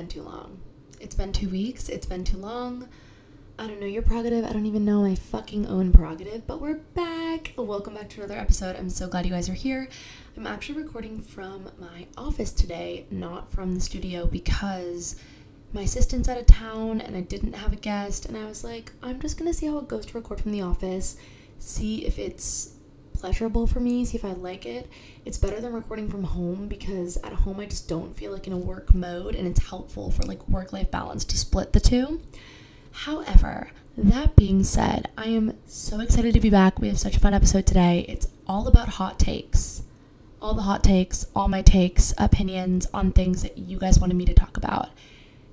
been too long. It's been two weeks. It's been too long. I don't know your prerogative. I don't even know my fucking own prerogative, but we're back. Welcome back to another episode. I'm so glad you guys are here. I'm actually recording from my office today, not from the studio, because my assistant's out of town and I didn't have a guest. And I was like, I'm just gonna see how it goes to record from the office, see if it's pleasurable for me, see if I like it. It's better than recording from home because at home I just don't feel like in a work mode and it's helpful for like work life balance to split the two. However, that being said, I am so excited to be back. We have such a fun episode today. It's all about hot takes. All the hot takes, all my takes, opinions on things that you guys wanted me to talk about.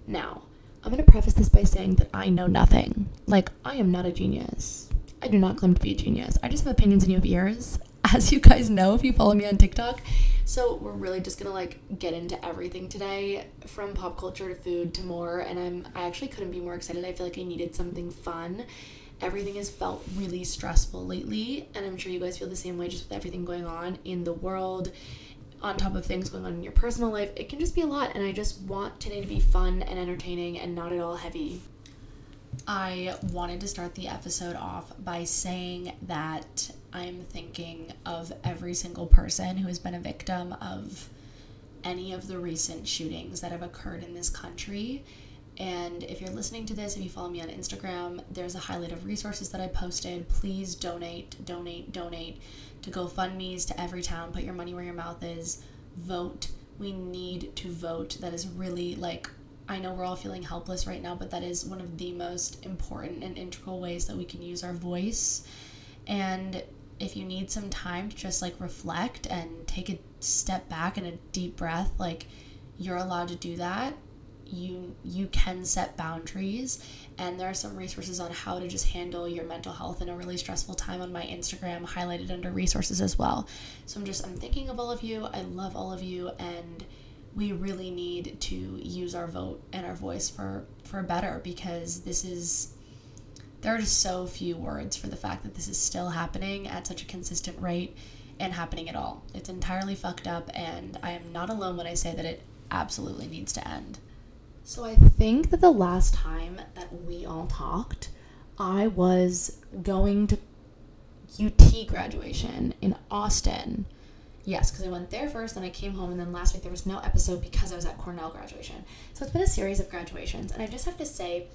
Now, I'm going to preface this by saying that I know nothing. Like, I am not a genius. I do not claim to be a genius. I just have opinions and you have ears, as you guys know if you follow me on TikTok. So we're really just gonna like get into everything today, from pop culture to food to more. And I'm I actually couldn't be more excited. I feel like I needed something fun. Everything has felt really stressful lately, and I'm sure you guys feel the same way just with everything going on in the world on top of things going on in your personal life, it can just be a lot. And I just want today to be fun and entertaining and not at all heavy. I wanted to start the episode off by saying that I'm thinking of every single person who has been a victim of any of the recent shootings that have occurred in this country. And if you're listening to this, if you follow me on Instagram, there's a highlight of resources that I posted. Please donate, donate, donate to GoFundMe's to Everytown. Put your money where your mouth is. Vote. We need to vote. That is really like I know we're all feeling helpless right now, but that is one of the most important and integral ways that we can use our voice. And if you need some time to just like reflect and take a step back and a deep breath, like you're allowed to do that. You you can set boundaries and there are some resources on how to just handle your mental health in a really stressful time on my Instagram highlighted under resources as well. So I'm just I'm thinking of all of you. I love all of you and we really need to use our vote and our voice for for better because this is there are just so few words for the fact that this is still happening at such a consistent rate and happening at all. It's entirely fucked up and I am not alone when I say that it absolutely needs to end. So I think that the last time that we all talked, I was going to UT graduation in Austin Yes, because I went there first, then I came home, and then last week there was no episode because I was at Cornell graduation. So it's been a series of graduations, and I just have to say,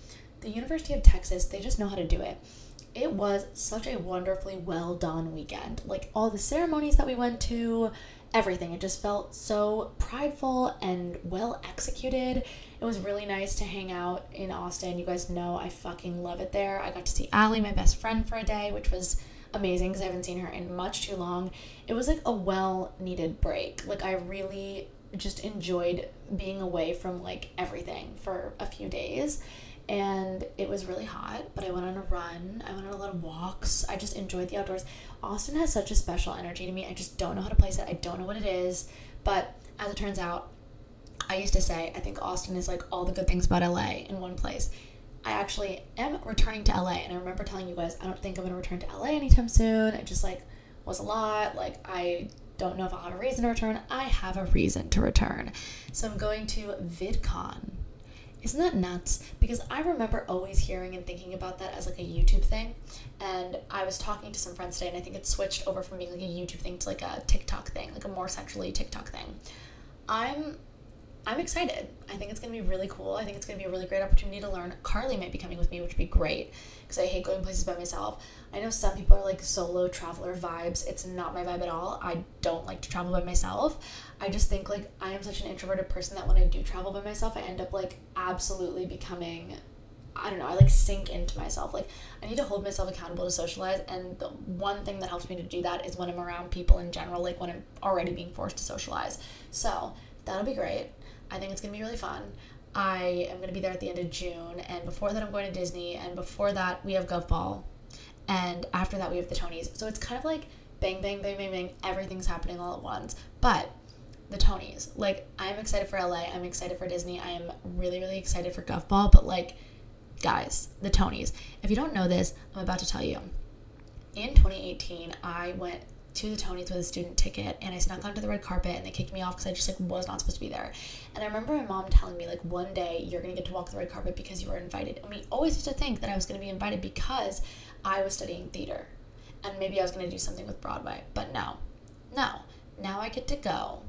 the University of Texas, they just know how to do it. It was such a wonderfully well done weekend. Like all the ceremonies that we went to, everything. It just felt so prideful and well executed. It was really nice to hang out in Austin. You guys know I fucking love it there. I got to see Allie, my best friend, for a day, which was amazing because I haven't seen her in much too long. It was like a well needed break. Like, I really just enjoyed being away from like everything for a few days. And it was really hot, but I went on a run. I went on a lot of walks. I just enjoyed the outdoors. Austin has such a special energy to me. I just don't know how to place it. I don't know what it is. But as it turns out, I used to say, I think Austin is like all the good things about LA in one place. I actually am returning to LA, and I remember telling you guys I don't think I'm gonna return to LA anytime soon. It just like was a lot. Like I don't know if I'll have a reason to return. I have a reason to return, so I'm going to VidCon. Isn't that nuts? Because I remember always hearing and thinking about that as like a YouTube thing. And I was talking to some friends today, and I think it switched over from being like a YouTube thing to like a TikTok thing, like a more centrally TikTok thing. I'm I'm excited. I think it's going to be really cool. I think it's going to be a really great opportunity to learn. Carly might be coming with me, which would be great because I hate going places by myself. I know some people are like solo traveler vibes. It's not my vibe at all. I don't like to travel by myself. I just think like I am such an introverted person that when I do travel by myself, I end up like absolutely becoming I don't know, I like sink into myself. Like, I need to hold myself accountable to socialize. And the one thing that helps me to do that is when I'm around people in general, like when I'm already being forced to socialize. So, that'll be great. I think it's going to be really fun. I am going to be there at the end of June, and before that, I'm going to Disney, and before that, we have Gov Ball, and after that, we have the Tonys. So it's kind of like bang, bang, bang, bang, bang, everything's happening all at once. But the Tonys, like, I'm excited for LA, I'm excited for Disney, I am really, really excited for Gov Ball, but like, guys, the Tonys. If you don't know this, I'm about to tell you. In 2018, I went to the Tonys with a student ticket and I snuck onto the red carpet and they kicked me off because I just like was not supposed to be there. And I remember my mom telling me like one day you're gonna get to walk the red carpet because you were invited. And we always used to think that I was gonna be invited because I was studying theater and maybe I was gonna do something with Broadway. But no. No. Now I get to go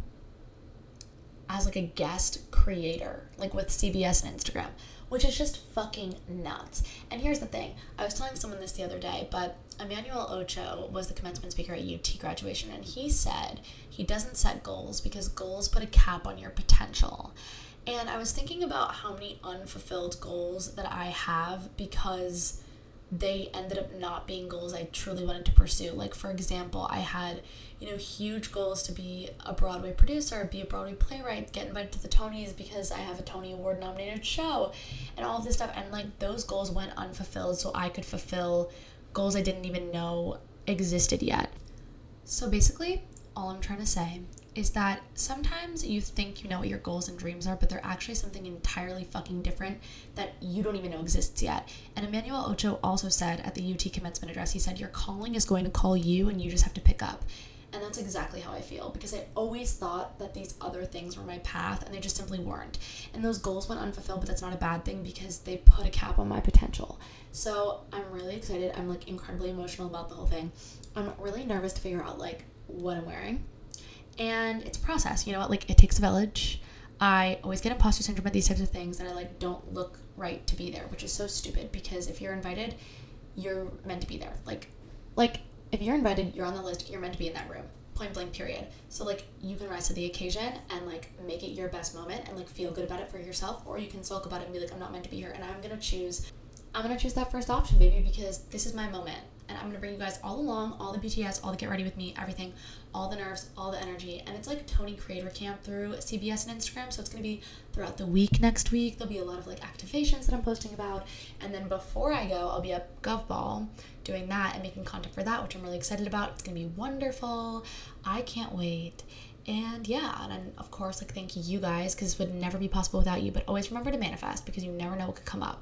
as like a guest creator, like with CBS and Instagram, which is just fucking nuts. And here's the thing I was telling someone this the other day, but Emmanuel Acho was the commencement speaker at UT graduation, and he said he doesn't set goals because goals put a cap on your potential. And I was thinking about how many unfulfilled goals that I have because they ended up not being goals I truly wanted to pursue. Like, for example, I had, you know, huge goals to be a Broadway producer, be a Broadway playwright, get invited to the Tonys because I have a Tony Award nominated show, and all this stuff. And like, those goals went unfulfilled so I could fulfill goals I didn't even know existed yet. So basically, all I'm trying to say is that sometimes you think you know what your goals and dreams are, but they're actually something entirely fucking different that you don't even know exists yet. And Emmanuel Acho also said at the UT commencement address, he said, Your calling is going to call you and you just have to pick up. And that's exactly how I feel because I always thought that these other things were my path and they just simply weren't. And those goals went unfulfilled, but that's not a bad thing because they put a cap on my potential. So I'm really excited. I'm like incredibly emotional about the whole thing. I'm really nervous to figure out like what I'm wearing and it's a process. You know what? Like it takes a village. I always get imposter syndrome at these types of things, and I like don't look right to be there, which is so stupid because if you're invited, you're meant to be there. Like, like if you're invited, you're on the list. You're meant to be in that room. Point blank. Period. So like you can rise to the occasion and like make it your best moment and like feel good about it for yourself, or you can sulk about it and be like, I'm not meant to be here, and I'm gonna choose. I'm gonna choose that first option, baby, because this is my moment and I'm gonna bring you guys all along, all the BTS, all the get ready with me, everything, all the nerves, all the energy. And it's like Tony Creator Camp through CBS and Instagram. So it's gonna be throughout the week next week. There'll be a lot of like activations that I'm posting about. And then before I go, I'll be at GovBall doing that and making content for that, which I'm really excited about. It's gonna be wonderful. I can't wait. And yeah, and then of course, like thank you guys, because this would never be possible without you. But always remember to manifest because you never know what could come up.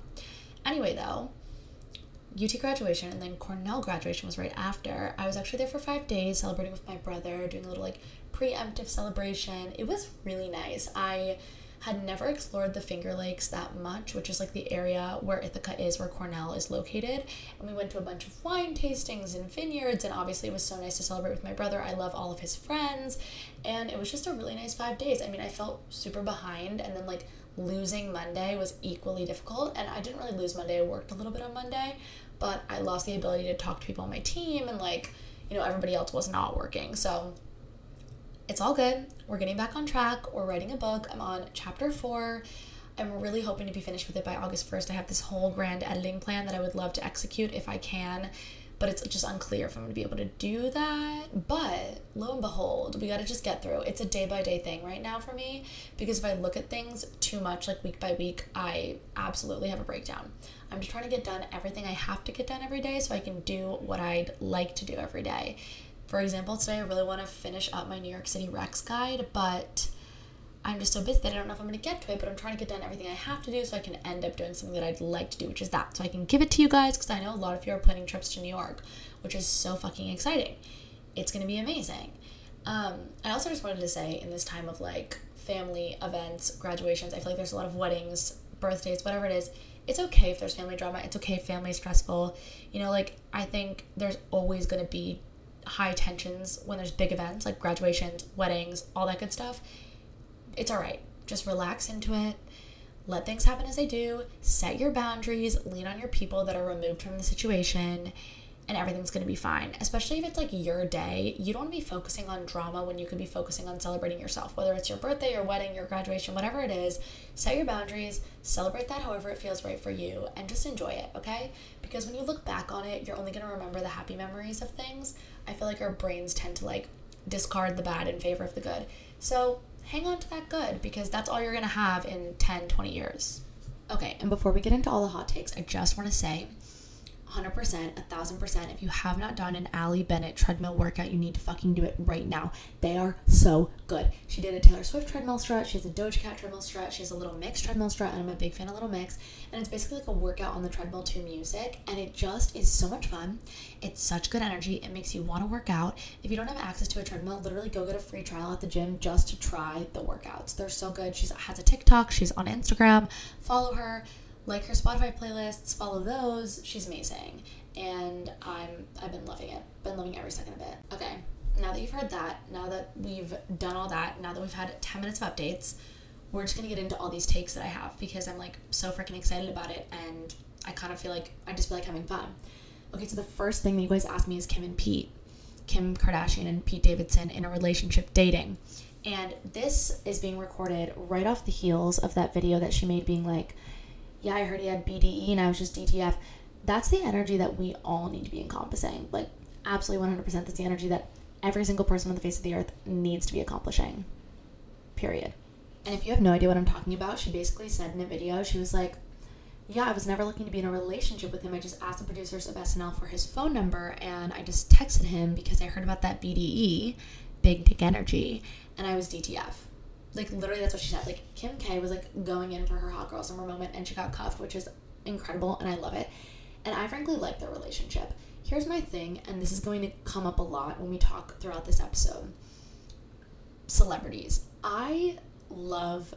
Anyway, though, UT graduation and then Cornell graduation was right after. I was actually there for five days celebrating with my brother, doing a little like preemptive celebration. It was really nice. I had never explored the Finger Lakes that much, which is like the area where Ithaca is, where Cornell is located. And we went to a bunch of wine tastings and vineyards, and obviously it was so nice to celebrate with my brother. I love all of his friends, and it was just a really nice five days. I mean, I felt super behind, and then like losing Monday was equally difficult. And I didn't really lose Monday, I worked a little bit on Monday, but I lost the ability to talk to people on my team and like, you know, everybody else was not working. So it's all good. We're getting back on track. We're writing a book. I'm on chapter four. I'm really hoping to be finished with it by August 1st. I have this whole grand editing plan that I would love to execute if I can, but it's just unclear if I'm to be able to do that. But lo and behold, we got to just get through. It's a day by day thing right now for me because if I look at things too much, like week by week, I absolutely have a breakdown. I'm just trying to get done everything I have to get done every day so I can do what I'd like to do every day. For example, today I really want to finish up my New York City Rex guide, but I'm just so busy that I don't know if I'm going to get to it, but I'm trying to get done everything I have to do so I can end up doing something that I'd like to do, which is that. So I can give it to you guys because I know a lot of you are planning trips to New York, which is so fucking exciting. It's going to be amazing. Um, I also just wanted to say in this time of like family events, graduations, I feel like there's a lot of weddings, birthdays, whatever it is it's okay if there's family drama. It's okay if family's stressful. You know, like I think there's always going to be high tensions when there's big events like graduations, weddings, all that good stuff. It's all right. Just relax into it. Let things happen as they do. Set your boundaries. Lean on your people that are removed from the situation and everything's going to be fine. Especially if it's like your day. You don't want to be focusing on drama when you could be focusing on celebrating yourself. Whether it's your birthday, your wedding, your graduation, whatever it is, set your boundaries, celebrate that however it feels right for you, and just enjoy it, okay? Because when you look back on it, you're only going to remember the happy memories of things. I feel like our brains tend to like discard the bad in favor of the good. So hang on to that good because that's all you're going to have in 10, 20 years. Okay, and before we get into all the hot takes, I just want to say 100%, a thousand percent. If you have not done an Ali Bennett treadmill workout, you need to fucking do it right now. They are so good. She did a Taylor Swift treadmill strut. She has a Doja Cat treadmill strut. She has a little mix treadmill strut, and I'm a big fan of Little Mix. And it's basically like a workout on the treadmill to music, and it just is so much fun. It's such good energy. It makes you want to work out. If you don't have access to a treadmill, literally go get a free trial at the gym just to try the workouts. They're so good. She has a TikTok. She's on Instagram. Follow her like her Spotify playlists, follow those. She's amazing. And I'm I've been loving it. Been loving every second of it. Okay. Now that you've heard that, now that we've done all that, now that we've had 10 minutes of updates, we're just going to get into all these takes that I have because I'm like so freaking excited about it and I kind of feel like I just feel like having fun. Okay, so the first thing that you guys asked me is Kim and Pete. Kim Kardashian and Pete Davidson in a relationship dating. And this is being recorded right off the heels of that video that she made being like, yeah, I heard he had BDE and I was just DTF. That's the energy that we all need to be encompassing. Like, absolutely 100% that's the energy that every single person on the face of the earth needs to be accomplishing. Period. And if you have no idea what I'm talking about, she basically said in a video, she was like, yeah, I was never looking to be in a relationship with him. I just asked the producers of SNL for his phone number and I just texted him because I heard about that BDE, big dick energy, and I was DTF. Like literally, that's what she said. Like Kim K was like going in for her hot girl summer moment, and she got cuffed, which is incredible, and I love it. And I frankly like their relationship. Here's my thing, and this is going to come up a lot when we talk throughout this episode. Celebrities. I love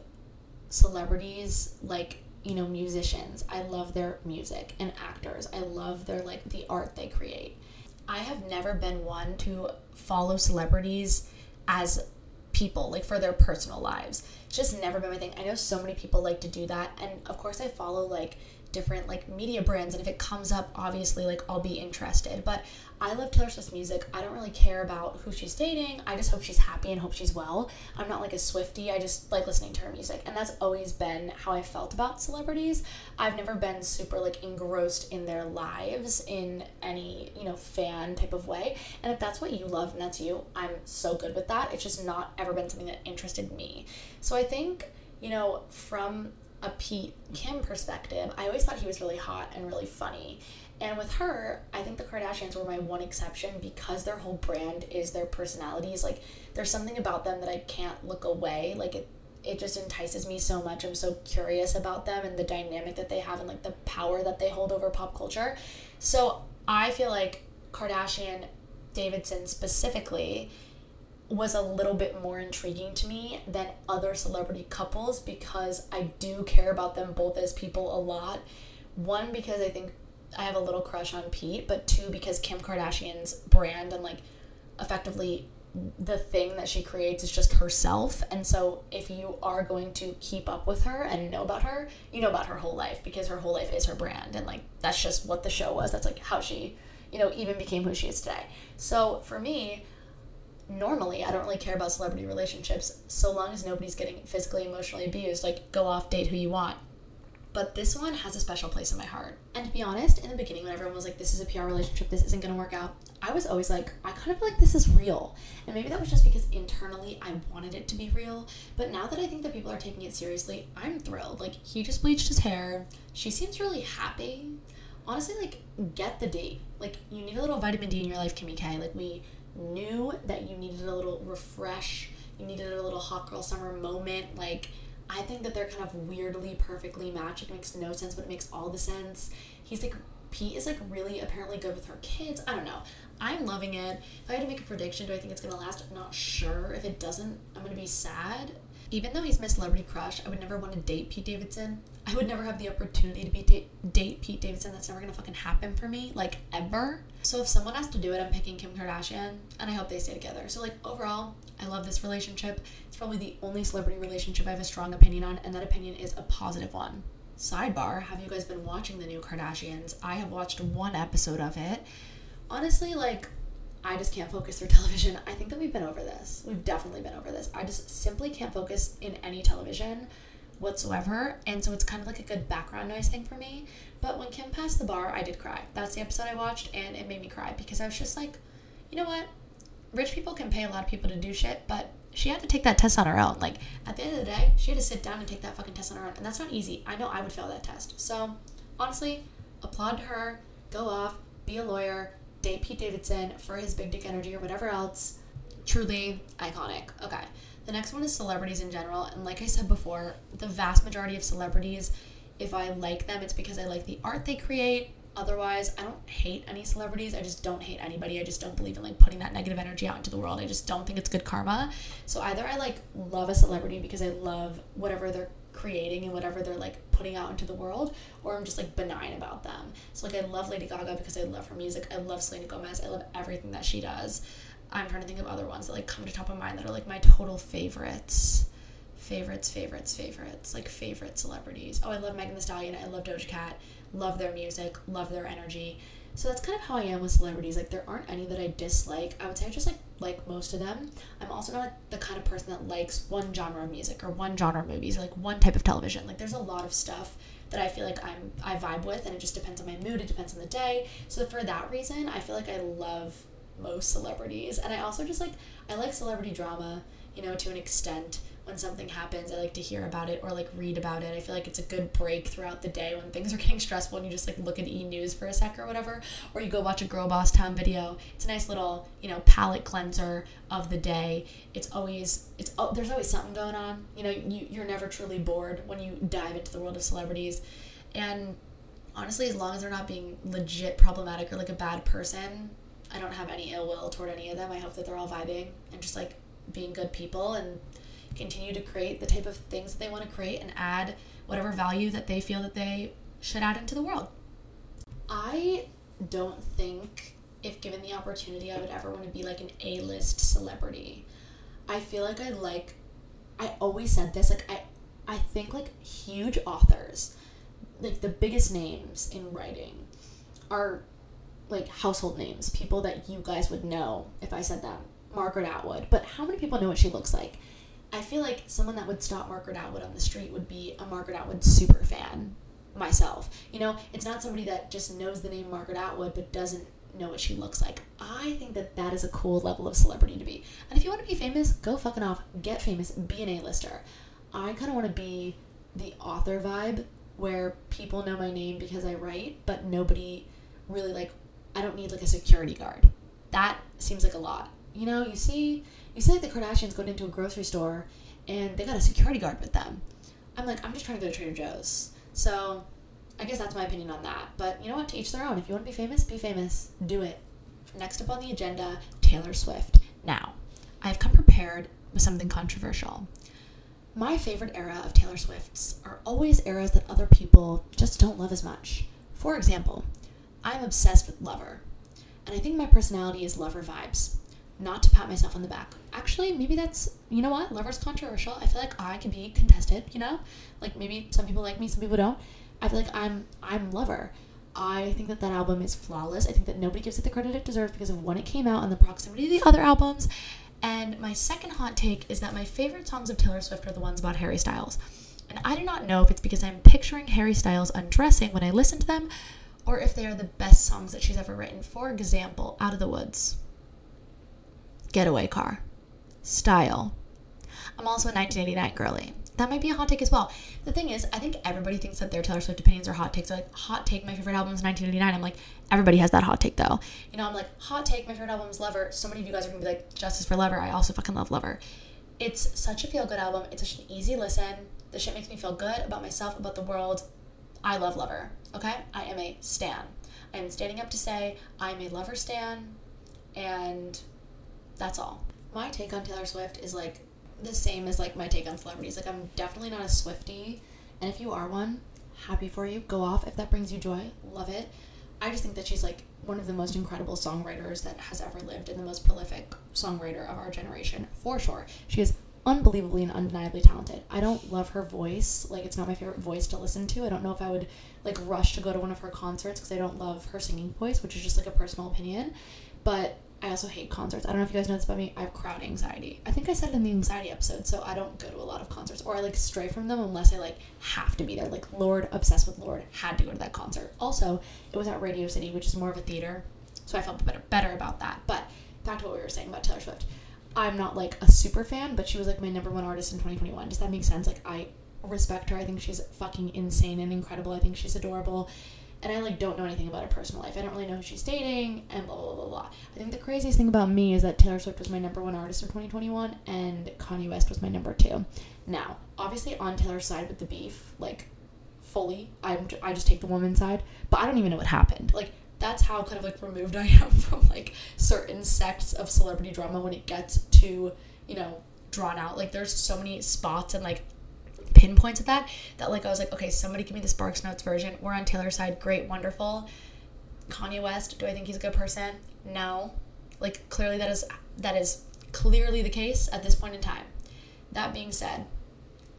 celebrities like you know musicians i love their music and actors i love their like the art they create i have never been one to follow celebrities as people, like for their personal lives. It's just never been my thing. I know so many people like to do that. And of course, I follow like different like media brands. And if it comes up, obviously, like I'll be interested. But I love Taylor Swift's music. I don't really care about who she's dating. I just hope she's happy and hope she's well. I'm not like a Swifty. I just like listening to her music. And that's always been how I felt about celebrities. I've never been super like engrossed in their lives in any, you know, fan type of way. And if that's what you love and that's you, I'm so good with that. It's just not ever been something that interested me. So I think, you know, from a Pete Kim perspective, I always thought he was really hot and really funny. And with her, I think the Kardashians were my one exception because their whole brand is their personalities. Like there's something about them that I can't look away. Like it it just entices me so much. I'm so curious about them and the dynamic that they have and like the power that they hold over pop culture. So I feel like Kardashian Davidson specifically was a little bit more intriguing to me than other celebrity couples because I do care about them both as people a lot. One, because I think I have a little crush on Pete, but two, because Kim Kardashian's brand and like effectively the thing that she creates is just herself. And so if you are going to keep up with her and know about her, you know about her whole life because her whole life is her brand. And like that's just what the show was. That's like how she, you know, even became who she is today. So for me, normally I don't really care about celebrity relationships so long as nobody's getting physically emotionally abused. Like go off, date who you want but this one has a special place in my heart. And to be honest, in the beginning, when everyone was like, this is a PR relationship, this isn't gonna work out, I was always like, I kind of feel like this is real. And maybe that was just because internally I wanted it to be real. But now that I think that people are taking it seriously, I'm thrilled. Like, he just bleached his hair. She seems really happy. Honestly, like, get the date. Like, you need a little vitamin D in your life, Kimmy K. Like, we knew that you needed a little refresh, you needed a little hot girl summer moment. Like, I think that they're kind of weirdly perfectly matched. It makes no sense, but it makes all the sense. He's like Pete is like really apparently good with her kids. I don't know. I'm loving it. If I had to make a prediction, do I think it's gonna last? I'm not sure. If it doesn't, I'm gonna be sad. Even though he's my celebrity crush, I would never want to date Pete Davidson. I would never have the opportunity to be da- date Pete Davidson. That's never gonna fucking happen for me, like ever. So if someone has to do it, I'm picking Kim Kardashian, and I hope they stay together. So like overall, I love this relationship. It's probably the only celebrity relationship I have a strong opinion on, and that opinion is a positive one. Sidebar: Have you guys been watching the new Kardashians? I have watched one episode of it. Honestly, like I just can't focus through television. I think that we've been over this. We've definitely been over this. I just simply can't focus in any television whatsoever. And so it's kind of like a good background noise thing for me. But when Kim passed the bar, I did cry. That's the episode I watched, and it made me cry because I was just like, you know what? Rich people can pay a lot of people to do shit, but she had to take that test on her own. Like, at the end of the day, she had to sit down and take that fucking test on her own. And that's not easy. I know I would fail that test. So, honestly, applaud to her. go off, be a lawyer, date Pete Davidson for his big dick energy or whatever else. Truly iconic. Okay. The next one is celebrities in general. And like I said before, the vast majority of celebrities, if I like them, it's because I like the art they create. Otherwise, I don't hate any celebrities. I just don't hate anybody. I just don't believe in like putting that negative energy out into the world. I just don't think it's good karma. So either I like love a celebrity because I love whatever they're creating and whatever they're like putting out into the world, or I'm just like benign about them. So like I love Lady Gaga because I love her music. I love Selena Gomez. I love everything that she does. I'm trying to think of other ones that like come to top of mind that are like my total favorites. Favorites, favorites, favorites. Like favorite celebrities. Oh, I love Megan Thee Stallion. I love Doja Cat. Love their music. Love their energy. So that's kind of how I am with celebrities. Like there aren't any that I dislike. I would say I just like like most of them. I'm also not the kind of person that likes one genre of music or one genre of movies or like one type of television. Like there's a lot of stuff that I feel like I'm I vibe with and it just depends on my mood, it depends on the day. So for that reason, I feel like I love most celebrities. And I also just like I like celebrity drama, you know, to an extent. When something happens, I like to hear about it or like read about it. I feel like it's a good break throughout the day when things are getting stressful and you just like look at e news for a sec or whatever, or you go watch a Girl Boss Town video. It's a nice little, you know, palate cleanser of the day. It's always it's oh, there's always something going on. You know, you you're never truly bored when you dive into the world of celebrities. And honestly, as long as they're not being legit problematic or like a bad person, I don't have any ill will toward any of them. I hope that they're all vibing and just like being good people and continue to create the type of things that they want to create and add whatever value that they feel that they should add into the world. I don't think if given the opportunity I would ever want to be like an A-list celebrity. I feel like I like I always said this like I I think like huge authors like the biggest names in writing are like household names, people that you guys would know if I said that. Margaret Atwood. But how many people know what she looks like? I feel like someone that would stop Margaret Atwood on the street would be a Margaret Atwood super fan. Myself. You know, it's not somebody that just knows the name Margaret Atwood but doesn't know what she looks like. I think that that is a cool level of celebrity to be. And if you want to be famous, go fucking off, get famous, be an A-lister. I kind of want to be the author vibe where people know my name because I write, but nobody really like I don't need like a security guard. That seems like a lot. You know, you see you see like the Kardashians going into a grocery store and they got a security guard with them. I'm like, I'm just trying to go to Trader Joe's. So I guess that's my opinion on that. But you know what? To each their own. If you want to be famous, be famous. Do it. Next up on the agenda, Taylor Swift. Now, I've come prepared with something controversial. My favorite era of Taylor Swift's are always eras that other people just don't love as much. For example, I'm obsessed with Lover. And I think my personality is Lover vibes. Not to pat myself on the back. Actually, maybe that's, you know what? Lover's controversial. I feel like I can be contested, you know? Like maybe some people like me, some people don't. I feel like I'm I'm Lover. I think that that album is flawless. I think that nobody gives it the credit it deserves because of when it came out and the proximity to the other albums. And my second hot take is that my favorite songs of Taylor Swift are the ones about Harry Styles. And I do not know if it's because I'm picturing Harry Styles undressing when I listen to them, or if they are the best songs that she's ever written. For example, Out of the Woods, Getaway Car, Style. I'm also a 1989 girly. That might be a hot take as well. The thing is, I think everybody thinks that their Taylor Swift opinions are hot takes. They're like, hot take, my favorite album is 1989. I'm like, everybody has that hot take though. You know, I'm like, hot take, my favorite album is Lover. So many of you guys are gonna be like, Justice for Lover. I also fucking love Lover. It's such a feel good album. It's such an easy listen. The shit makes me feel good about myself, about the world. I love Lover. Okay? I am a stan. I am standing up to say I'm a Lover stan, and that's all. My take on Taylor Swift is like the same as like my take on celebrities. Like I'm definitely not a Swifty, and if you are one, happy for you. Go off if that brings you joy. Love it. I just think that she's like one of the most incredible songwriters that has ever lived and the most prolific songwriter of our generation, for sure. She is unbelievably and undeniably talented. I don't love her voice. Like it's not my favorite voice to listen to. I don't know if I would like rush to go to one of her concerts because I don't love her singing voice, which is just like a personal opinion. But I also hate concerts. I don't know if you guys know this about me. I have crowd anxiety. I think I said it in the anxiety episode, so I don't go to a lot of concerts or I like stray from them unless I like have to be there. Like Lorde, obsessed with Lorde, had to go to that concert. Also, it was at Radio City, which is more of a theater, so I felt better better about that. But back to what we were saying about Taylor Swift. I'm not like a super fan, but she was like my number one artist in 2021. Does that make sense? Like I respect her. I think she's fucking insane and incredible. I think she's adorable. And I like don't know anything about her personal life. I don't really know who she's dating and blah blah blah blah. I think the craziest thing about me is that Taylor Swift was my number one artist of 2021 and Kanye West was my number two. Now, obviously on Taylor's side with the beef, like fully, I'm I just take the woman's side, but I don't even know what happened. Like that's how kind of like removed I am from like certain sects of celebrity drama when it gets to you know drawn out. Like there's so many spots and like pinpoints of that that like I was like, okay, somebody give me the Sparks Notes version. We're on Taylor's side, great, wonderful. Kanye West, do I think he's a good person? No. Like clearly that is that is clearly the case at this point in time. That being said,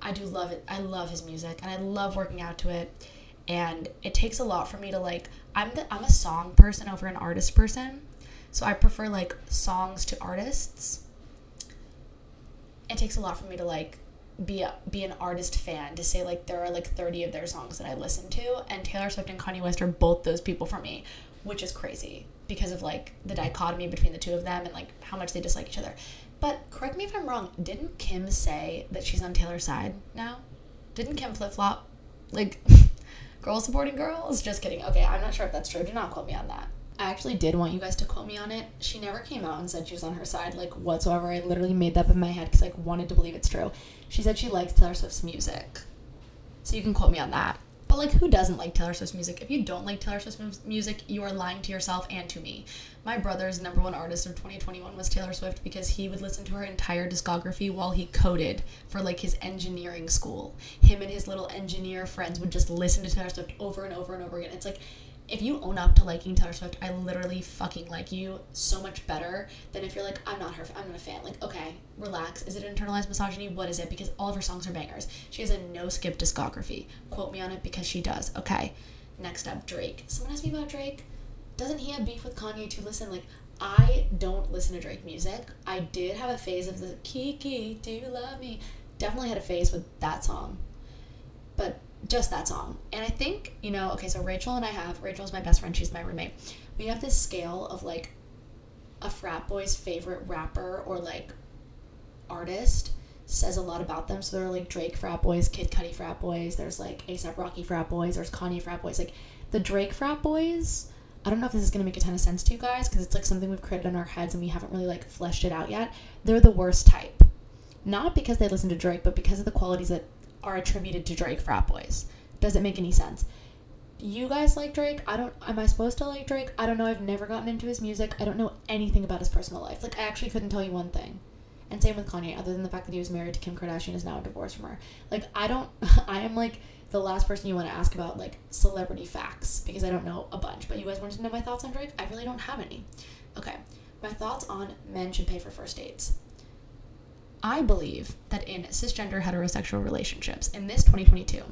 I do love it. I love his music and I love working out to it. And it takes a lot for me to like I'm the I'm a song person over an artist person. So I prefer like songs to artists. It takes a lot for me to like be a, be an artist fan to say like there are like 30 of their songs that I listen to and Taylor Swift and Kanye West are both those people for me which is crazy because of like the dichotomy between the two of them and like how much they dislike each other. But correct me if I'm wrong didn't Kim say that she's on Taylor's side now? Didn't Kim flip-flop? Like girl supporting girls? Just kidding. Okay I'm not sure if that's true. Do not quote me on that. I actually did want you guys to quote me on it. She never came out and said she was on her side, like whatsoever. I literally made that up in my head because I like, wanted to believe it's true. She said she likes Taylor Swift's music. So you can quote me on that. But like, who doesn't like Taylor Swift's music? If you don't like Taylor Swift's music, you are lying to yourself and to me. My brother's number one artist of 2021 was Taylor Swift because he would listen to her entire discography while he coded for like his engineering school. Him and his little engineer friends would just listen to Taylor Swift over and over and over again. It's like if you own up to liking Taylor Swift, I literally fucking like you so much better than if you're like, I'm not her, I'm not a fan. Like, okay, relax. Is it internalized misogyny? What is it? Because all of her songs are bangers. She has a no skip discography. Quote me on it because she does. Okay. Next up, Drake. Someone asked me about Drake. Doesn't he have beef with Kanye to listen? Like, I don't listen to Drake music. I did have a phase of the Kiki, do you love me? Definitely had a phase with that song. But just that song. And I think, you know, okay, so Rachel and I have, Rachel's my best friend, she's my roommate. We have this scale of like a frat boy's favorite rapper or like artist says a lot about them. So there are like Drake frat boys, Kid Cudi frat boys, there's like ASAP Rocky frat boys, there's Kanye frat boys. Like the Drake frat boys, I don't know if this is to make a ton of sense to you guys because it's like something we've created in our heads and we haven't really like fleshed it out yet. They're the worst type. Not because they listen to Drake, but because of the qualities that are attributed to Drake frat boys. Doesn't make any sense. You guys like Drake? I don't. Am I supposed to like Drake? I don't know. I've never gotten into his music. I don't know anything about his personal life. Like I actually couldn't tell you one thing. And same with Kanye, other than the fact that he was married to Kim Kardashian, is now divorced from her. Like I don't. I am like the last person you want to ask about like celebrity facts because I don't know a bunch. But you guys want to know my thoughts on Drake? I really don't have any. Okay, my thoughts on men should pay for first dates. I believe that in cisgender heterosexual relationships in this 2022,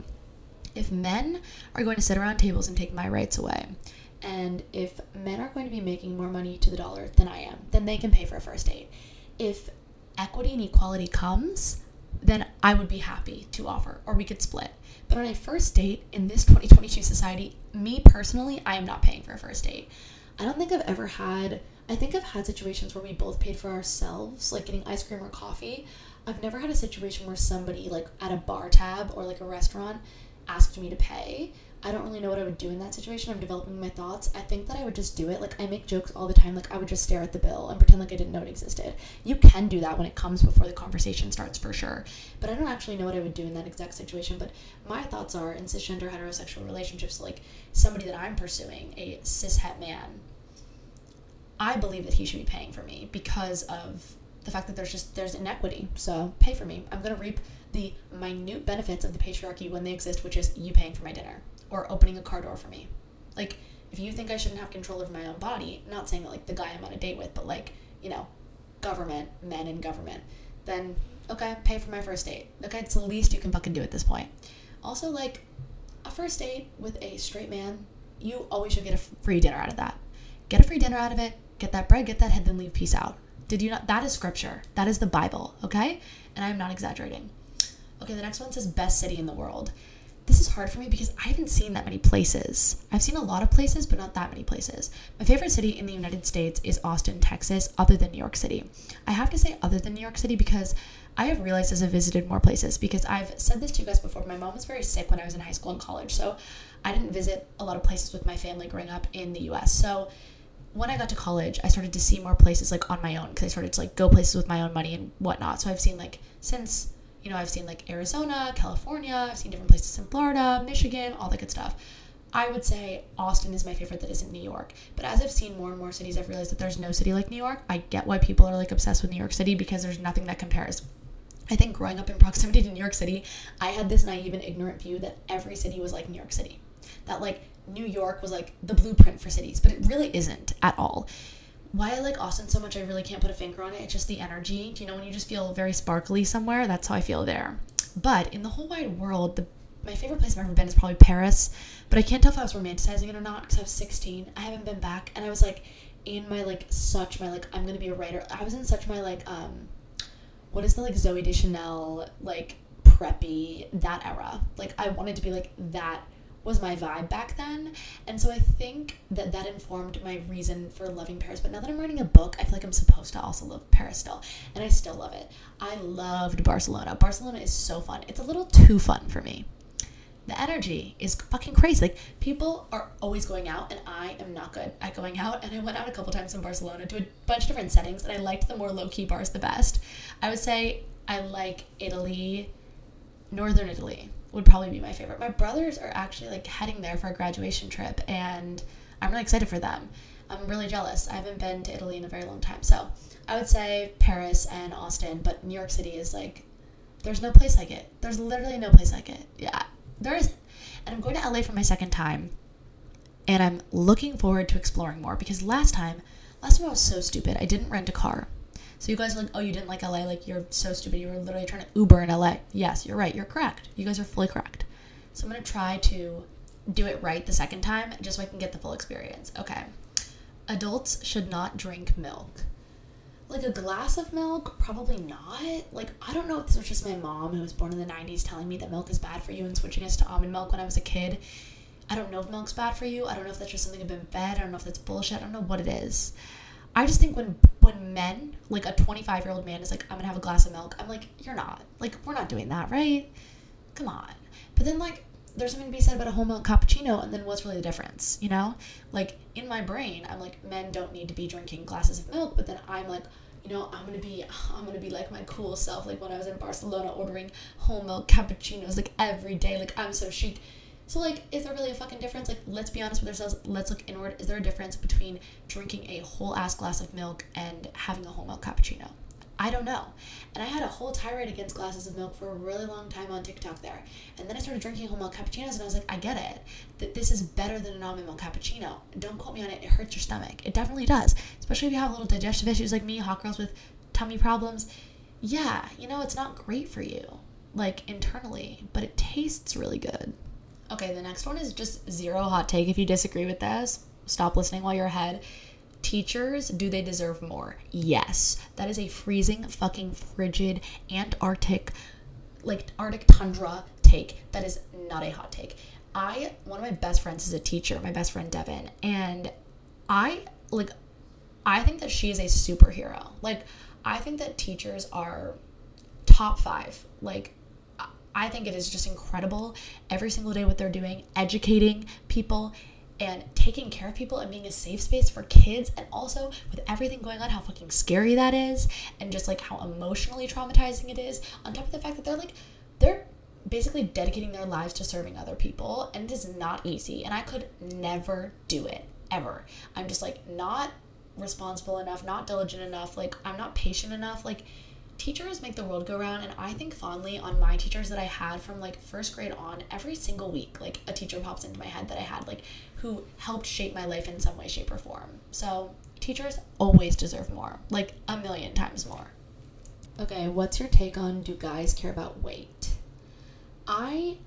if men are going to sit around tables and take my rights away, and if men are going to be making more money to the dollar than I am, then they can pay for a first date. If equity and equality comes, then I would be happy to offer, or we could split. But on a first date in this 2022 society, me personally, I am not paying for a first date. I don't think I've ever had I think I've had situations where we both paid for ourselves, like getting ice cream or coffee. I've never had a situation where somebody, like at a bar tab or like a restaurant, asked me to pay. I don't really know what I would do in that situation. I'm developing my thoughts. I think that I would just do it. Like, I make jokes all the time. Like, I would just stare at the bill and pretend like I didn't know it existed. You can do that when it comes before the conversation starts, for sure. But I don't actually know what I would do in that exact situation. But my thoughts are in cisgender heterosexual relationships, like somebody that I'm pursuing, a cishet man, I believe that he should be paying for me because of the fact that there's just there's inequity. So pay for me. I'm gonna reap the minute benefits of the patriarchy when they exist, which is you paying for my dinner or opening a car door for me. Like if you think I shouldn't have control over my own body, not saying that like the guy I'm on a date with, but like you know, government, men in government, then okay, pay for my first date. Okay, it's the least you can fucking do at this point. Also, like a first date with a straight man, you always should get a free dinner out of that. Get a free dinner out of it get that bread, get that head, then leave, peace out. Did you not? That is scripture. That is the Bible, okay? And I'm not exaggerating. Okay, the next one says best city in the world. This is hard for me because I haven't seen that many places. I've seen a lot of places, but not that many places. My favorite city in the United States is Austin, Texas, other than New York City. I have to say other than New York City because I have realized as I've visited more places because I've said this to you guys before. My mom was very sick when I was in high school and college, so I didn't visit a lot of places with my family growing up in the US. So when I got to college, I started to see more places like on my own because I started to like go places with my own money and whatnot. So I've seen like since you know I've seen like Arizona, California, I've seen different places in Florida, Michigan, all that good stuff. I would say Austin is my favorite that isn't New York. But as I've seen more and more cities, I've realized that there's no city like New York. I get why people are like obsessed with New York City because there's nothing that compares. I think growing up in proximity to New York City, I had this naive and ignorant view that every city was like New York City. That like New York was like the blueprint for cities, but it really isn't at all. Why I like Austin so much, I really can't put a finger on it. It's just the energy. Do You know, when you just feel very sparkly somewhere, that's how I feel there. But in the whole wide world, the my favorite place I've ever been is probably Paris, but I can't tell if I was romanticizing it or not because I was 16. I haven't been back, and I was like in my like such my like I'm gonna be a writer. I was in such my like um, what is the like Zooey Deschanel like preppy that era. Like I wanted to be like that was my vibe back then. And so I think that that informed my reason for loving Paris. But now that I'm writing a book, I feel like I'm supposed to also love Paris still. And I still love it. I loved Barcelona. Barcelona is so fun. It's a little too fun for me the energy is fucking crazy. Like people are always going out, and I am not good at going out. And I went out a couple times in Barcelona to a bunch of different settings, and I liked the more low key bars the best. I would say I like Italy, Northern Italy would probably be my favorite. My brothers are actually like heading there for a graduation trip, and I'm really excited for them. I'm really jealous. I haven't been to Italy in a very long time, so I would say Paris and Austin, but New York City is like there's no place like it. There's literally no place like it. Yeah, there is, and I'm going to LA for my second time, and I'm looking forward to exploring more because last time, last time I was so stupid. I didn't rent a car. So you guys are like, oh, you didn't like LA? Like you're so stupid. You were literally trying to Uber in LA. Yes, you're right. You're correct. You guys are fully correct. So I'm gonna try to do it right the second time, just so I can get the full experience. Okay. Adults should not drink milk like a glass of milk probably not like i don't know if this was just my mom who was born in the 90s telling me that milk is bad for you and switching us to almond milk when i was a kid i don't know if milk's bad for you i don't know if that's just something i've been fed i don't know if that's bullshit i don't know what it is i just think when when men like a 25 year old man is like i'm gonna have a glass of milk i'm like you're not. Like we're not doing that right? Come on. But then like there's something to be said about a whole milk cappuccino and then what's really the difference you know? Like in my brain i'm like men don't need to be drinking glasses of milk but then i'm like you know i'm gonna be i'm gonna be like my cool self like when i was in barcelona ordering whole milk cappuccinos like every day like i'm so chic so like is there really a fucking difference like let's be honest with ourselves let's look inward is there a difference between drinking a whole ass glass of milk and having a whole milk cappuccino I don't know. And I had a whole tirade against glasses of milk for a really long time on TikTok there. And then I started drinking whole milk cappuccinos and I was like, I get it. That this is better than an almond milk cappuccino. Don't quote me on it. It hurts your stomach. It definitely does. Especially if you have little digestive issues like me, hot girls with tummy problems. Yeah, you know, it's not great for you, like internally, but it tastes really good. Okay, the next one is just zero hot take. If you disagree with this, stop listening while you're ahead teachers, do they deserve more? Yes. That is a freezing, fucking frigid, Antarctic, like Arctic tundra take. That is not a hot take. I, one of my best friends is a teacher, my best friend Devin, and I, like, I think that she is a superhero. Like, I think that teachers are top five. Like, I think it is just incredible every single day what they're doing, educating people and taking care of people and being a safe space for kids and also with everything going on how fucking scary that is and just like how emotionally traumatizing it is on top of the fact that they're like they're basically dedicating their lives to serving other people and it is not easy and I could never do it ever. I'm just like not responsible enough, not diligent enough, like I'm not patient enough like teachers make the world go round and i think fondly on my teachers that i had from like first grade on every single week like a teacher pops into my head that i had like who helped shape my life in some way shape or form. So teachers always deserve more like a million times more. Okay what's your take on do guys care about weight? I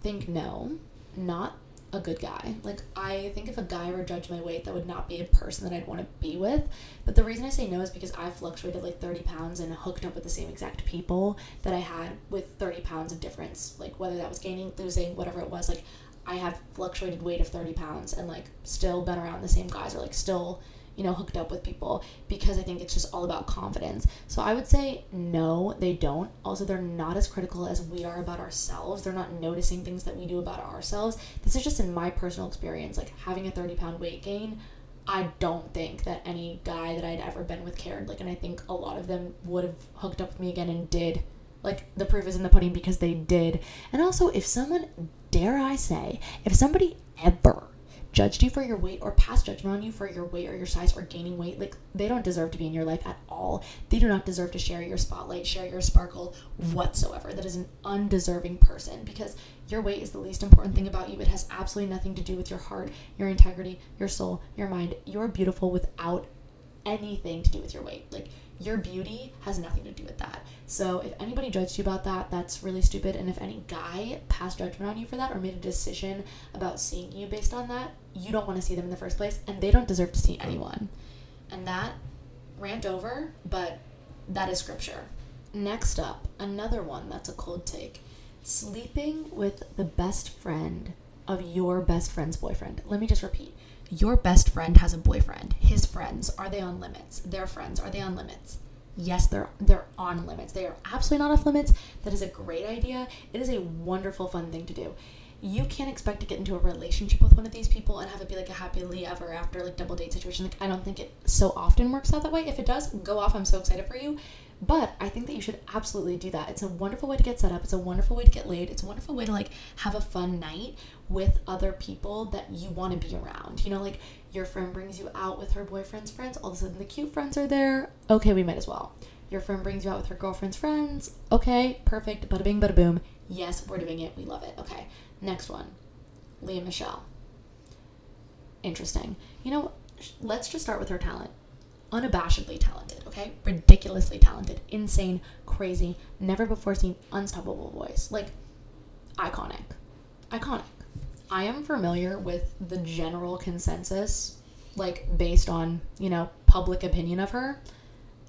think no not a good guy. Like, I think if a guy were judge my weight, that would not be a person that I'd want to be with. But the reason I say no is because I fluctuated like 30 pounds and hooked up with the same exact people that I had with 30 pounds of difference. Like, whether that was gaining, losing, whatever it was. Like, I have fluctuated weight of 30 pounds and like still been around the same guys or like still you know, hooked up with people because I think it's just all about confidence. So I would say no, they don't. Also, they're not as critical as we are about ourselves. They're not noticing things that we do about ourselves. This is just in my personal experience, like having a 30 pound weight gain. I don't think that any guy that I'd ever been with cared. Like, and I think a lot of them would have hooked up with me again and did. Like, the proof is in the pudding because they did. And also, if someone, dare I say, if somebody ever judged you for your weight or passed judgment on you for your weight or your size or gaining weight, like they don't deserve to be in your life at all. They do not deserve to share your spotlight, share your sparkle whatsoever. That is an undeserving person because your weight is the least important thing about you. It has absolutely nothing to do with your heart, your integrity, your soul, your mind. You're beautiful without anything to do with your weight. Like your beauty has nothing to do with that. So if anybody judged you about that, that's really stupid. And if any guy passed judgment on you for that or made a decision about seeing you based on that, you don't want to see them in the first place, and they don't deserve to see anyone. And that rant over, but that is scripture. Next up, another one that's a cold take sleeping with the best friend of your best friend's boyfriend. Let me just repeat your best friend has a boyfriend. His friends, are they on limits? Their friends, are they on limits? Yes, they're they're on limits. They are absolutely not off limits. That is a great idea. It is a wonderful fun thing to do. You can't expect to get into a relationship with one of these people and have it be like a happily ever after like double date situation. Like I don't think it so often works out that way. If it does, go off. I'm so excited for you. But I think that you should absolutely do that. It's a wonderful way to get set up. It's a wonderful way to get laid. It's a wonderful way to like have a fun night with other people that you want to be around. You know, like your friend brings you out with her boyfriend's friends. All of a sudden, the cute friends are there. Okay, we might as well. Your friend brings you out with her girlfriend's friends. Okay, perfect. Bada bing, bada boom. Yes, we're doing it. We love it. Okay, next one Lea Michele. Interesting. You know, let's just start with her talent unabashedly talented, okay? Ridiculously talented, insane, crazy, never before seen, unstoppable voice. Like, iconic. Iconic. I am familiar with the general consensus, like, based on, you know, public opinion of her.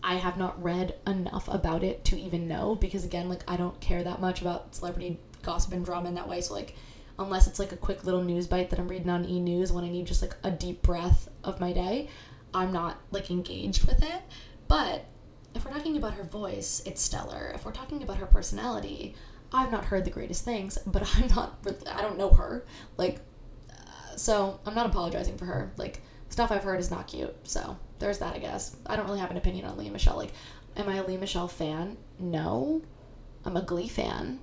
I have not read enough about it to even know because, again, like, I don't care that much about celebrity gossip and drama in that way. So, like, unless it's like a quick little news bite that I'm reading on e news when I need just like a deep breath of my day, I'm not like engaged with it. But if we're talking about her voice, it's stellar. If we're talking about her personality, I've not heard the greatest things, but I'm not, I don't know her. Like, uh, so I'm not apologizing for her. Like, stuff I've heard is not cute. So there's that, I guess. I don't really have an opinion on Lea Michele. Like, am I a Lea Michele fan? No. I'm a Glee fan.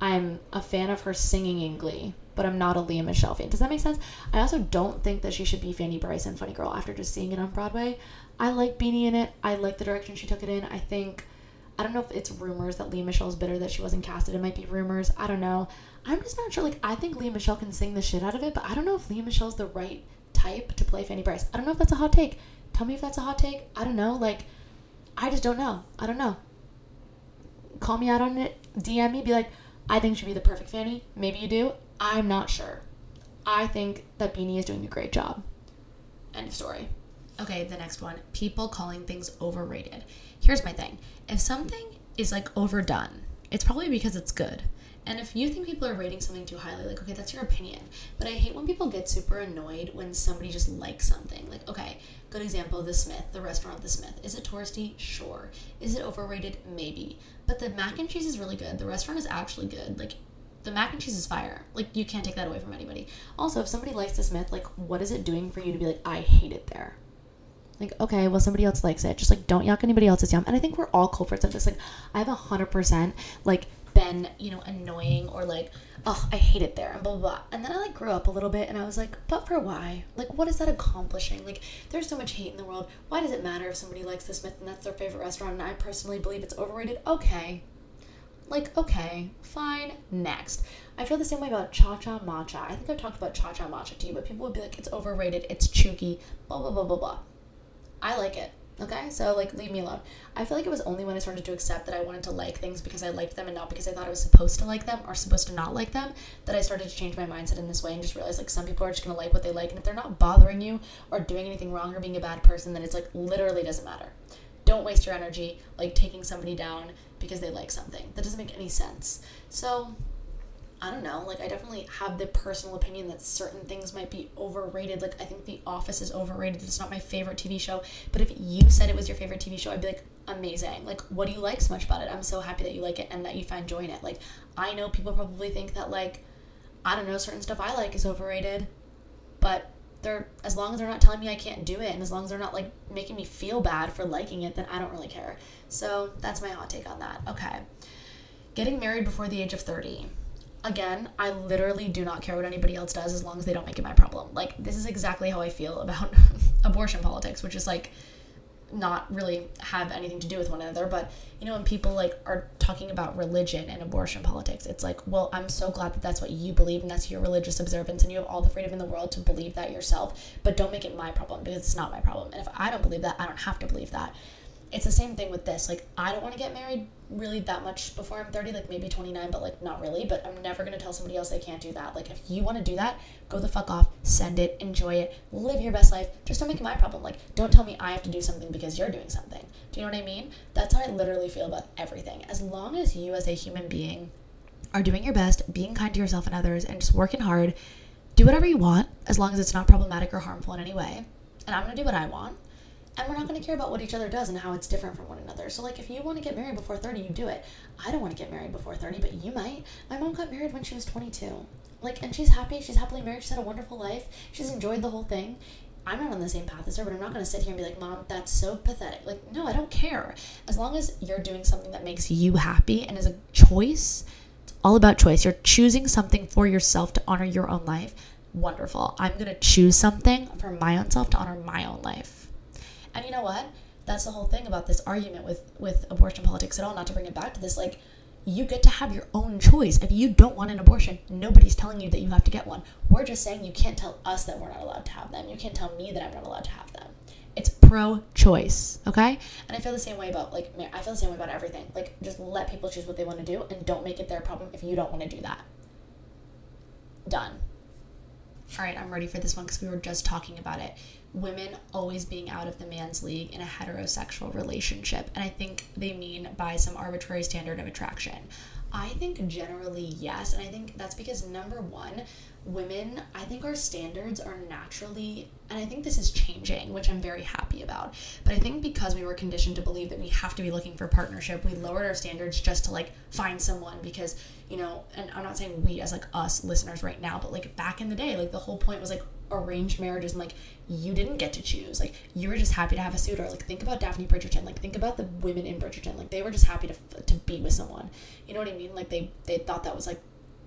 I'm a fan of her singing in Glee but I'm not a Lea Michele fan. Does that make sense? I also don't think that she should be Fanny Brice and Funny Girl after just seeing it on Broadway. I like Beanie in it. I like the direction she took it in. I think I don't know if it's rumors that Lea Michele's bitter that she wasn't casted. It might be rumors. I don't know. I'm just not sure. Like I think Lea Michele can sing the shit out of it, but I don't know if Lea Michele's the right type to play Fanny Brice. I don't know if that's a hot take. Tell me if that's a hot take. I don't know. Like I just don't know. I don't know. Call me out on it. DM me. Be like, I think she'd be the perfect Fanny. Maybe you do. I'm not sure. I think that Beanie is doing a great job. End of story. Okay, the next one people calling things overrated. Here's my thing if something is like overdone, it's probably because it's good. And if you think people are rating something too highly, like, okay, that's your opinion. But I hate when people get super annoyed when somebody just likes something. Like, okay, good example The Smith, the restaurant The Smith. Is it touristy? Sure. Is it overrated? Maybe. But the mac and cheese is really good. The restaurant is actually good. Like, the mac and cheese is fire. Like you can't take that away from anybody. Also, if somebody likes the Smith, like what is it doing for you to be like, I hate it there? Like, okay, well somebody else likes it. Just like don't yuck anybody else's yum. And I think we're all culprits of this. Like, I have a hundred percent like been, you know, annoying or like, oh, I hate it there and blah, blah blah. And then I like grew up a little bit and I was like, but for why? Like what is that accomplishing? Like there's so much hate in the world. Why does it matter if somebody likes the Smith and that's their favorite restaurant and I personally believe it's overrated? Okay, like, okay, fine, next. I feel the same way about Cha Cha Matcha. I think I've talked about Cha Cha Matcha to you, but people would be like, it's overrated, it's chooky, blah, blah, blah, blah, blah. I like it. Okay, so like leave me alone. I feel like it was only when I started to accept that I wanted to like things because I liked them and not because I thought I was supposed to like them or supposed to not like them that I started to change my mindset in this way and just realize like some people are just gonna like what they like and if they're not bothering you or doing anything wrong or being a bad person, then it's like literally doesn't matter. Don't waste your energy like taking somebody down because they like something. That doesn't make any sense. So I don't know. Like, I definitely have the personal opinion that certain things might be overrated. Like, I think The Office is overrated. It's not my favorite TV show. But if you said it was your favorite TV show, I'd be like, amazing. Like, what do you like so much about it? I'm so happy that you like it and that you find joy in it. Like, I know people probably think that, like, I don't know, certain stuff I like is overrated. But they're, as long as they're not telling me I can't do it and as long as they're not, like, making me feel bad for liking it, then I don't really care. So that's my hot take on that. Okay. Getting married before the age of 30 again, I literally do not care what anybody else does as long as they don't make it my problem. Like, this is exactly how I feel about abortion politics, which is like not really have anything to do with one another. But, you know, when people like are talking about religion and abortion politics, it's like, well, I'm so glad that that's what you believe and that's your religious observance and you have all the freedom in the world to believe that yourself. But don't make it my problem because it's not my problem. And if I don't believe that, I don't have to believe that it's the same thing with this. Like, I don't want to get married really that much before I'm 30, like maybe 29, but like not really. But I'm never going to tell somebody else they can't do that. Like, if you want to do that, go the fuck off, send it, enjoy it, live your best life. Just don't make it my problem. Like, don't tell me I have to do something because you're doing something. Do you know what I mean? That's how I literally feel about everything. As long as you, as a human being, are doing your best, being kind to yourself and others, and just working hard, do whatever you want as long as it's not problematic or harmful in any way. And I'm going to do what I want and we're not going to care about what each other does and how it's different from one another. So, like, if you want to get married before 30, you do it. I don't want to get married before 30, but you might. My mom got married when she was 22. Like, and she's happy. She's happily married. She's had a wonderful life. She's enjoyed the whole thing. I'm not on the same path as her, but I'm not going to sit here and be like, Mom, that's so pathetic. Like, no, I don't care. As long as you're doing something that makes you happy and is a choice, it's all about choice. You're choosing something for yourself to honor your own life. Wonderful. I'm going to choose something for my own self to honor my own life. And you know what? That's the whole thing about this argument with with abortion politics at all. Not to bring it back to this, like you get to have your own choice. If you don't want an abortion, nobody's telling you that you have to get one. We're just saying you can't tell us that we're not allowed to have them. You can't tell me that I'm not allowed to have them. It's pro-choice, okay? And I feel the same way about like I feel the same way about everything. Like just let people choose what they want to do and don't make it their problem if you don't want to do that. Done. All right, I'm ready for this one because we were just talking about it women always being out of the man's league in a heterosexual relationship. And I think they mean by some arbitrary standard of attraction. I think generally yes. And I think that's because number one, women, I think our standards are naturally, and I think this is changing, which I'm very happy about. But I think because we were conditioned to believe that we have to be looking for partnership, we lowered our standards just to like find someone because, you know, and I'm not saying we as like us listeners right now, but like back in the day, like the whole point was like arranged marriages and like you didn't get to choose. Like you were just happy to have a suitor. Like think about daphne bridgerton. Like think about the women in bridgerton. Like they were just happy to to be with someone. You know what i mean? Like they they thought that was like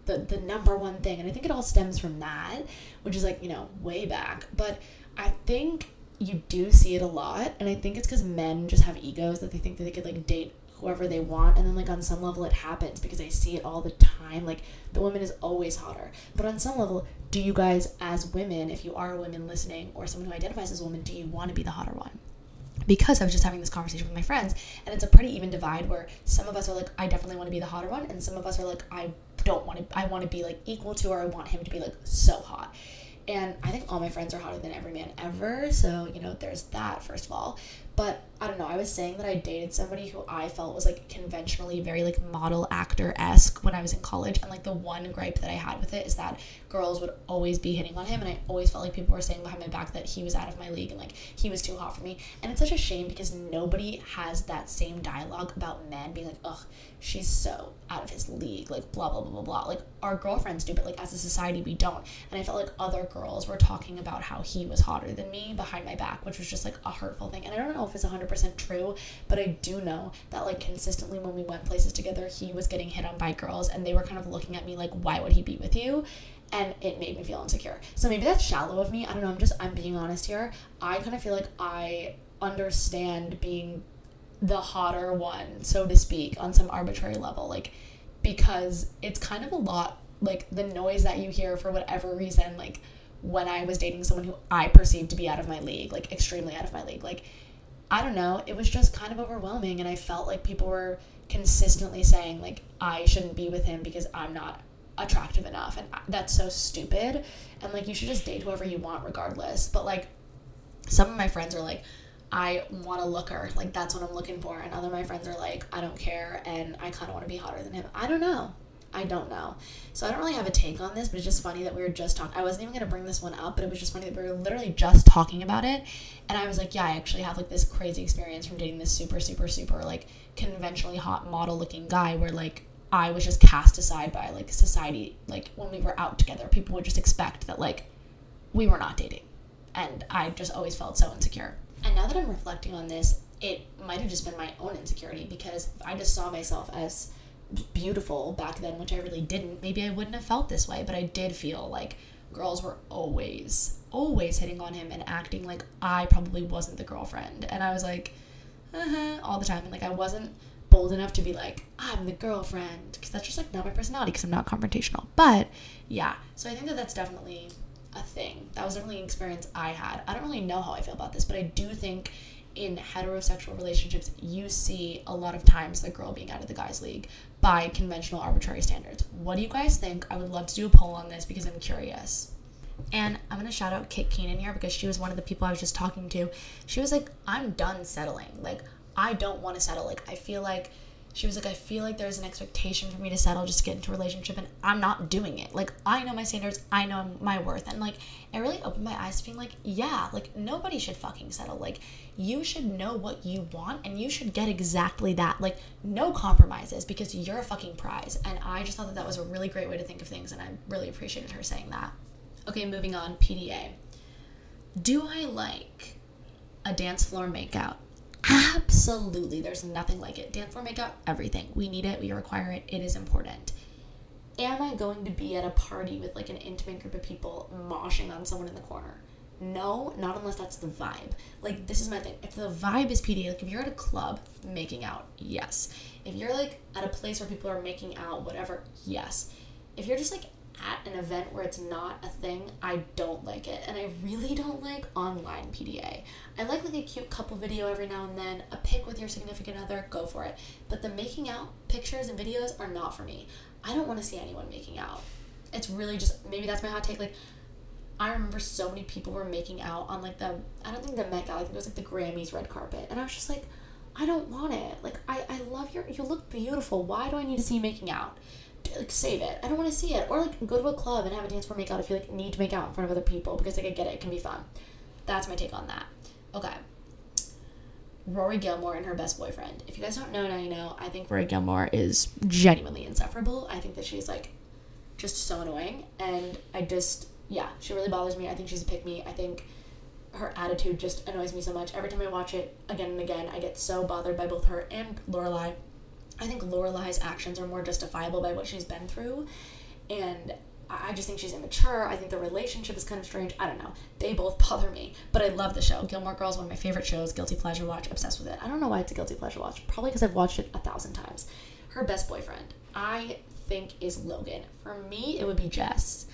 the the number one thing. And i think it all stems from that which is like you know way back. But i think you do see it a lot. And i think it's because men just have egos that they think that they could like date whoever they want and then like on some level it happens because i see it all the time like the woman is always hotter but on some level do you guys as women if you are a woman listening or someone who identifies as a woman do you want to be the hotter one because I was just having this conversation with my friends, and it's a pretty even divide where some of us are like, I definitely want to be the hotter one, and some of us are like, I don't want to, I want to be like equal to, or I want him to be like so hot. And I think all my friends are hotter than every man ever, so you know, there's that first of all. But I don't know. I was saying that I dated somebody who I felt was like conventionally very like model actor esque when I was in college. And like the one gripe that I had with it is that girls would always be hitting on him. And I always felt like people were saying behind my back that he was out of my league and like he was too hot for me. And it's such a shame because nobody has that same dialogue about men being like, ugh, she's so out of his league, like blah, blah, blah, blah, blah. Like our girlfriends do, but like as a society, we don't. And I felt like other girls were talking about how he was hotter than me behind my back, which was just like a hurtful thing. And I don't know if it's 100% true, but I do know that like consistently when we went places together, he was getting hit on by girls and they were kind of looking at me like, why would he be with you? and it made me feel insecure. So maybe that's shallow of me. I don't know. I'm just I'm being honest here. I kind of feel like I understand being the hotter one, so to speak, on some arbitrary level. Like, because it's kind of a lot, like, the noise that you hear for whatever reason, like, when I was dating someone who I perceived to be out of my league, like, extremely out of my league. Like, I don't know, it was just kind of overwhelming, and I felt like people were consistently saying, like, I shouldn't be with him because I'm not attractive enough. And that's so stupid. And, like, you should just date whoever you want, regardless. But, like, some of my friends are like, I want a looker. Like that's what I'm looking for. And other my friends are like, I don't care and I kind of want to be hotter than him. I don't know. I don't know. So I don't really have a take on this, but it's just funny that we were just talking. I wasn't even gonna bring this one up, but it was just funny that we were literally just talking about it, and I was like, yeah, I actually have like this crazy experience from dating this super, super, super like conventionally hot model looking guy, where like I was just cast aside by like society. Like when we were out together, people would just expect that like we were not dating, and I just always felt so insecure. And now that I'm reflecting on this, it might have just been my own insecurity because I just saw myself as beautiful back then, which I really didn't, maybe I wouldn't have felt this way. But I did feel like girls were always, always hitting on him and acting like I probably wasn't the girlfriend. And I was like, uh-huh, all the time. And like I wasn't bold enough to be like, I'm the girlfriend. Because that's just like not my personality because I'm not confrontational. But yeah, so I think that that's definitely a thing. That was definitely an experience I had. I don't really know how I feel about this, but I do think in heterosexual relationships, you see a lot of times the girl being out of the guy's league by conventional arbitrary standards. What do you guys think? I would love to do a poll on this because I'm curious. And I'm gonna shout out Kit Keenan here because she was one of the people I was just talking to. She was like, I'm done settling. Like, I don't want to settle. Like, I feel like she was like, I feel like there's an expectation for me to settle just to get into a relationship, and I'm not doing it. Like, I know my standards, I know my worth, and like, it really opened my eyes to being like, yeah, like, nobody should fucking settle. Like, you should know what you want, and you should get exactly that. Like, no compromises because you're a fucking prize. And I just thought that that was a really great way to think of things, and I really appreciated her saying that. Okay, moving on, PDA. Do I like a dance floor makeout? Absolutely. There's nothing like it. Dance floor makeup, everything. We need it. We require it. It is important. Am I going to be at a party with like an intimate group of people moshing on someone in the corner? No, not unless that's the vibe. Like, this is my thing. If the vibe is PDA, like if you're at a club making out, yes. If you're like at a place where people are making out, whatever, yes. If you're just like at an event where it's not a thing, I don't like it. And I really don't like online PDA. I like like a cute couple video every now and then, a pic with your significant other, go for it. But the making out pictures and videos are not for me. I don't want to see anyone making out. It's really just maybe that's my hot take. Like I remember so many people were making out on like the I don't think the Met Gala, I think it was like the Grammys red carpet. And I was just like, I don't want it. Like I, I love your you look beautiful. Why do I need to see you making out? like save it. I don't want to see it. Or like go to a club and have a dance floor make out if you like need to make out in front of other people because like I get it, it can be fun. That's my take on that. Okay. Rory Gilmore and her best boyfriend. If you guys don't know now, you know. I think Rory Gilmore is genuinely insufferable. I think that she's like just so annoying, and I just yeah, she really bothers me. I think she's a pick me. I think her attitude just annoys me so much. Every time I watch it again and again, I get so bothered by both her and Lorelai. I think Lorelai's actions are more justifiable by what she's been through, and I just think she's immature. I think the relationship is kind of strange. I don't know. They both bother me, but I love the show. Gilmore Girls, one of my favorite shows. Guilty pleasure watch. Obsessed with it. I don't know why it's a guilty pleasure watch. Probably because I've watched it a thousand times. Her best boyfriend, I think, is Logan. For me, it would be Jess.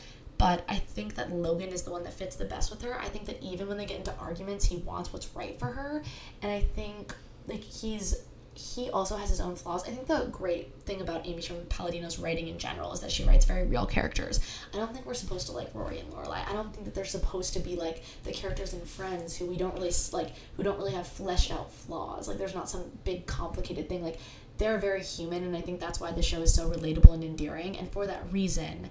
But I think that Logan is the one that fits the best with her. I think that even when they get into arguments, he wants what's right for her. And I think like he's he also has his own flaws. I think the great thing about Amy Sherman Palladino's writing in general is that she writes very real characters. I don't think we're supposed to like Rory and Lorelai. I don't think that they're supposed to be like the characters in Friends who we don't really like, who don't really have fleshed out flaws. Like there's not some big complicated thing. Like they're very human, and I think that's why the show is so relatable and endearing. And for that reason,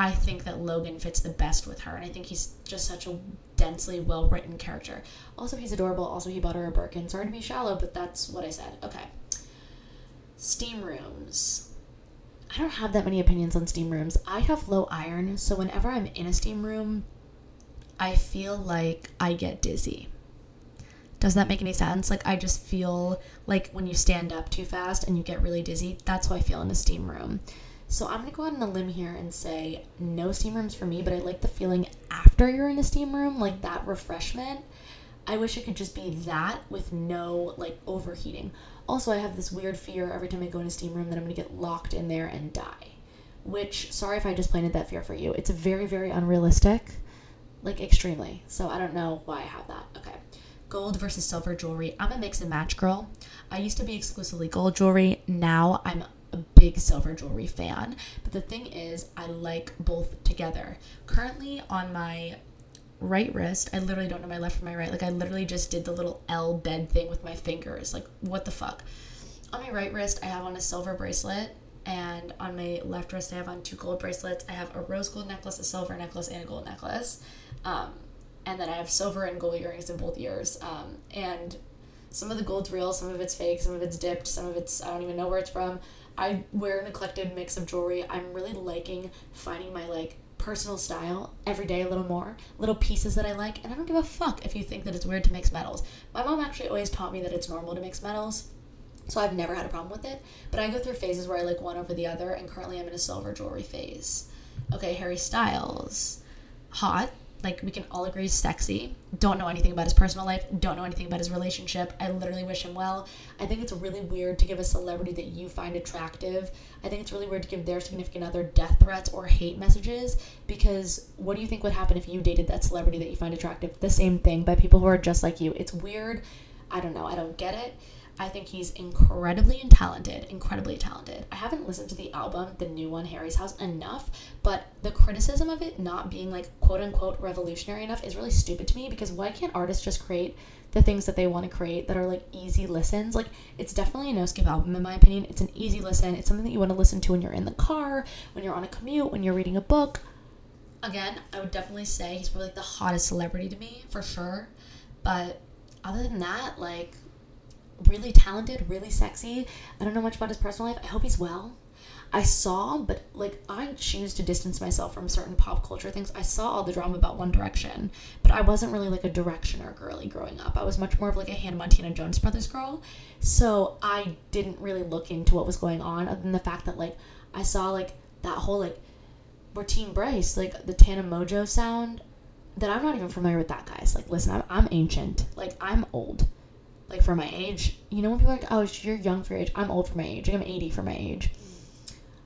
I think that Logan fits the best with her, and I think he's just such a densely well written character. Also, he's adorable. Also, he bought her a Birkin. Sorry to be shallow, but that's what I said. Okay. Steam rooms. I don't have that many opinions on steam rooms. I have low iron, so whenever I'm in a steam room, I feel like I get dizzy. Does that make any sense? Like, I just feel like when you stand up too fast and you get really dizzy, that's how I feel in a steam room. So I'm gonna go out on a limb here and say no steam rooms for me, but I like the feeling after you're in a steam room, like that refreshment. I wish it could just be that with no like overheating. Also, I have this weird fear every time I go in a steam room that I'm gonna get locked in there and die. Which, sorry if I just planted that fear for you. It's very, very unrealistic, like extremely. So I don't know why I have that. Okay gold versus silver jewelry. I'm a mix and match girl. I used to be exclusively gold jewelry. Now I'm a big silver jewelry fan, but the thing is, I like both together. Currently, on my right wrist, I literally don't know my left from my right. Like, I literally just did the little L bed thing with my fingers. Like, what the fuck? On my right wrist, I have on a silver bracelet, and on my left wrist I have on two gold bracelets. I have a rose gold necklace, a silver necklace, and a gold necklace. Um, and then I have silver and gold earrings in both ears. Um, and some of the gold's real, some of it's fake, some of it's dipped, some of it's I don't even know where it's from. I wear an eclectic mix of jewelry. I'm really liking finding my like personal style every day a little more, little pieces that I like, and I don't give a fuck if you think that it's weird to mix metals. My mom actually always taught me that it's normal to mix metals. So I've never had a problem with it, but I go through phases where I like one over the other, and currently I'm in a silver jewelry phase. Okay, Harry Styles. Hot, like we can all agree sexy. Don't know anything about his personal life, don't know anything about his relationship. I literally wish him well. I think it's really weird to give a celebrity that you find attractive. I think it's really weird to give their significant other death threats or hate messages because what do you think would happen if you dated that celebrity that you find attractive? The same thing by people who are just like you. It's weird. I don't know. I don't get it. I think he's incredibly talented, incredibly talented. I haven't listened to the album, the new one, Harry's House, enough, but the criticism of it not being like quote unquote revolutionary enough is really stupid to me because why can't artists just create the things that they want to create that are like easy listens? Like, it's definitely a no skip album, in my opinion. It's an easy listen, it's something that you want to listen to when you're in the car, when you're on a commute, when you're reading a book. Again, I would definitely say he's probably like the hottest celebrity to me, for sure. But other than that, like, really talented, really sexy. I don't know much about his personal life. I hope he's well. I saw, but like I choose to distance myself from certain pop culture things. I saw all the drama about One Direction, but I wasn't really like a Directioner girly growing up. I was much more of like a Hannah Montana Jonas Brothers girl. So I didn't really look into what was going on other than the fact that like I saw like that whole like we're Team Bryce, like the Tana Mongeau sound that I'm not even familiar with that guys. Like listen, I'm I'm ancient. Like I'm old like for my age. You know when people are like, "Oh, you're young for your age." I'm old for my age. Like I'm 80 for my age.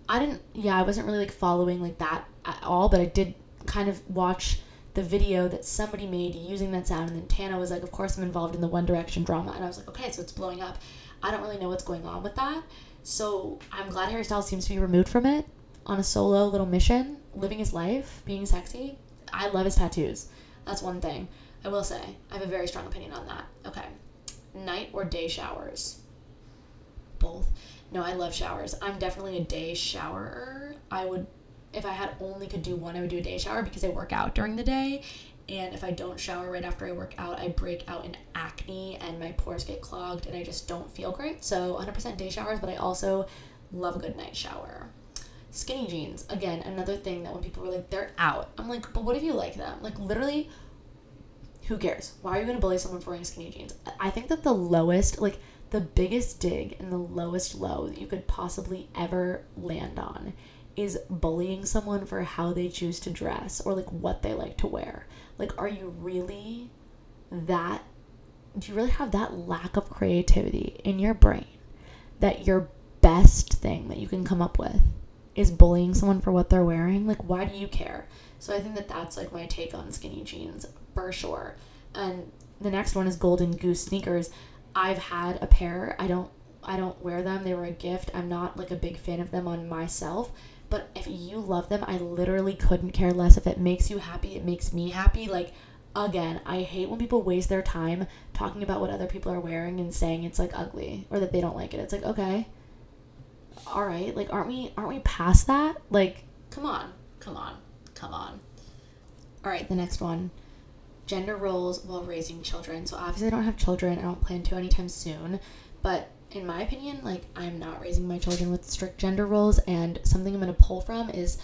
I didn't. Yeah, I wasn't really like following like that at all, but I did kind of watch the video that somebody made using that sound, and then Tana was like, "Of course, I'm involved in the One Direction drama," and I was like, "Okay, so it's blowing up." I don't really know what's going on with that, so I'm glad Harry Styles seems to be removed from it on a solo little mission, living his life, being sexy. I love his tattoos. That's one thing. I will say. I have a very strong opinion on that. Okay night or day showers? Both. No, I love showers. I'm definitely a day showerer. I would, if I had only could do one, I would do a day shower because I work out during the day. And if I don't shower right after I work out, I break out in acne and my pores get clogged and I just don't feel great. So 100% day showers, but I also love a good night shower. Skinny jeans, again, another thing that when people were like, they're out. I'm like, but what if you like them? Like, literally, who cares? Why are you going to bully someone for wearing skinny jeans? I think that the lowest, like the biggest dig and the lowest low that you could possibly ever land on is bullying someone for how they choose to dress or like what they like to wear. Like, are you really that? Do you really have that lack of creativity in your brain that your best thing that you can come up with is bullying someone for what they're wearing? Like, why do you care? So I think that that's like my take on skinny jeans for sure. And the next one is Golden Goose sneakers. I've had a pair. I don't I don't wear them. They were a gift. I'm not like a big fan of them on myself. But if you love them, I literally couldn't care less. If it makes you happy, it makes me happy. Like again, I hate when people waste their time talking about what other people are wearing and saying it's like ugly or that they don't like it. It's like, okay. All right. Like aren't we aren't we past that? Like come on. Come on. Come on. All right, the next one gender roles while raising children. So obviously I don't have children. I don't plan to anytime soon. But in my opinion, like I'm not raising my children with strict gender roles and something I'm going to pull from is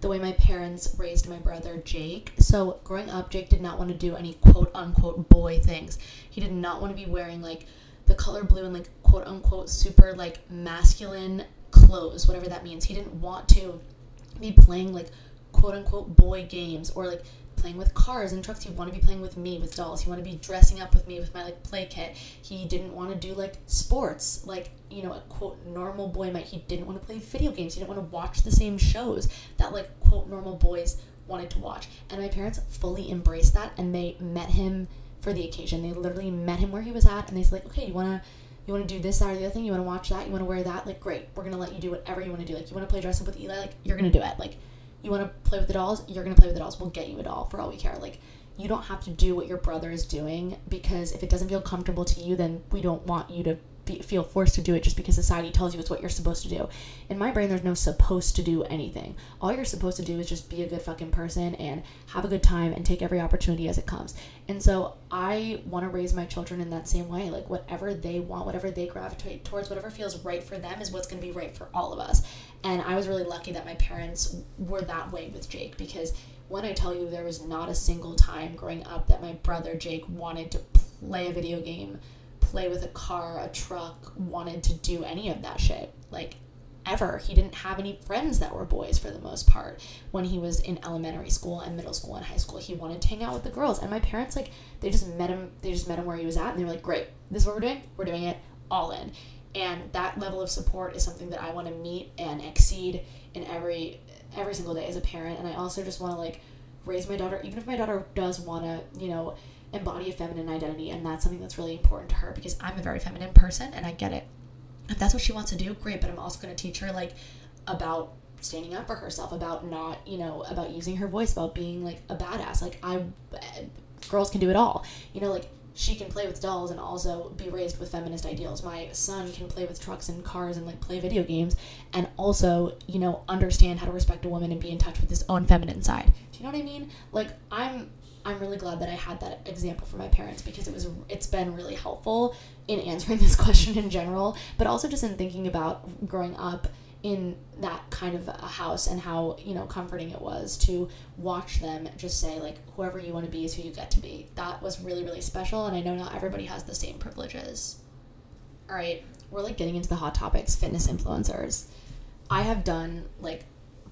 the way my parents raised my brother Jake. So growing up, Jake did not want to do any quote unquote boy things. He did not want to be wearing like the color blue and like quote unquote super like masculine clothes, whatever that means. He didn't want to be playing like quote unquote boy games or like playing with cars and trucks. He wanted to be playing with me with dolls. He wanted to be dressing up with me with my like play kit. He didn't want to do like sports, like you know a quote normal boy might. He didn't want to play video games. He didn't want to watch the same shows that like quote normal boys wanted to watch. And my parents fully embraced that, and they met him for the occasion. They literally met him where he was at, and they said like, okay, you wanna. You want to do this, that, or the other thing? You want to watch that? You want to wear that? Like, great. We're gonna let you do whatever you want to do. Like, you want to play dress up with Eli? Like, you're gonna do it. Like, you want to play with the dolls, you're going to play with the dolls. We'll get you a doll for all we care. Like, you don't have to do what your brother is doing because if it doesn't feel comfortable to you, then we don't want you to feel forced to do it just because society tells you it's what you're supposed to do. In my brain, there's no supposed to do anything. All you're supposed to do is just be a good fucking person and have a good time and take every opportunity as it comes. And so I want to raise my children in that same way. Like whatever they want, whatever they gravitate towards, whatever feels right for them is what's going to be right for all of us. And I was really lucky that my parents were that way with Jake because when I tell you there was not a single time growing up that my brother Jake wanted to play a video game, play with a car, a truck, wanted to do any of that shit. Like ever. He didn't have any friends that were boys for the most part when he was in elementary school and middle school and high school. He wanted to hang out with the girls. And my parents like they just met him they just met him where he was at and they were like, Great, this is what we're doing, we're doing it all in. And that level of support is something that I want to meet and exceed in every every single day as a parent. And I also just want to like raise my daughter, even if my daughter does want to, you know, embody a feminine identity. And that's something that's really important to her because I'm a very feminine person and I get it. If that's what she wants to do, great. But I'm also going to teach her like about standing up for herself, about not, you know, about using her voice, about being like a badass. Like I, girls can do it all. You know, like she can play with dolls and also be raised with feminist ideals. My son can play with trucks and cars and like play video games and also, you know, understand how to respect a woman and be in touch with his own feminine side. Do you know what I mean? Like I'm I'm really glad that I had that example for my parents because it was it's been really helpful in answering this question in general, but also just in thinking about growing up in that kind of a house and how you know comforting it was to watch them just say like whoever you want to be is who you get to be. That was really really special and i know not everybody has the same privileges. All right we're like getting into the hot topics fitness influencers. I have done like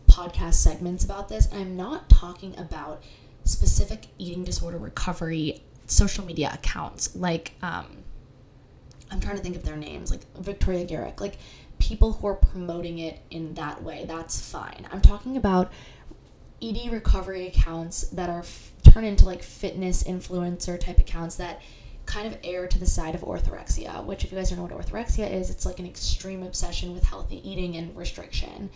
podcast segments about this i'm not talking about specific eating disorder recovery social media accounts like um i'm trying to think of their names like victoria garrick like people who are promoting it in that way. That's fine. I'm talking about ED recovery accounts that are f- turned into like fitness influencer type accounts that kind of err to the side of orthorexia, which, if you guys don't know what orthorexia is, it's like an extreme obsession with healthy eating and restriction.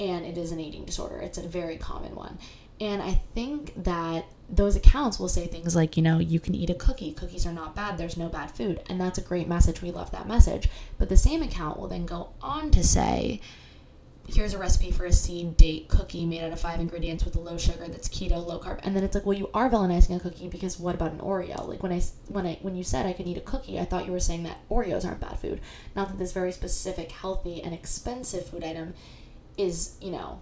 And it is an eating disorder, it's a very common one. And I think that those accounts will say things like, you know, you can eat a cookie. Cookies are not bad. There's no bad food. And that's a great message. We love that message. But the same account will then go on to say, here's a recipe for a seed date cookie made out of five ingredients with a low sugar that's keto low carb and then it's like well you are villainizing a cookie because what about an oreo like when i when i when you said i could eat a cookie i thought you were saying that oreos aren't bad food not that this very specific healthy and expensive food item is you know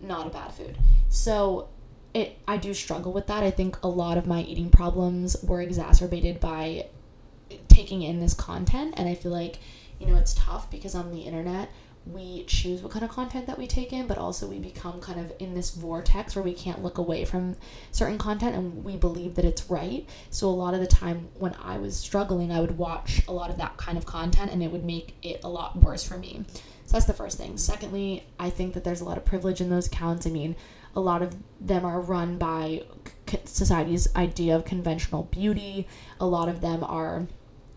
not a bad food so it I do struggle with that. I think a lot of my eating problems were exacerbated by taking in this content and I feel like you know it's tough because on the internet we choose what kind of content that we take in, but also we become kind of in this vortex where we can't look away from certain content and we believe that it's right. So, a lot of the time when I was struggling, I would watch a lot of that kind of content and it would make it a lot worse for me. So, that's the first thing. Secondly, I think that there's a lot of privilege in those accounts. I mean, a lot of them are run by society's idea of conventional beauty. A lot of them are,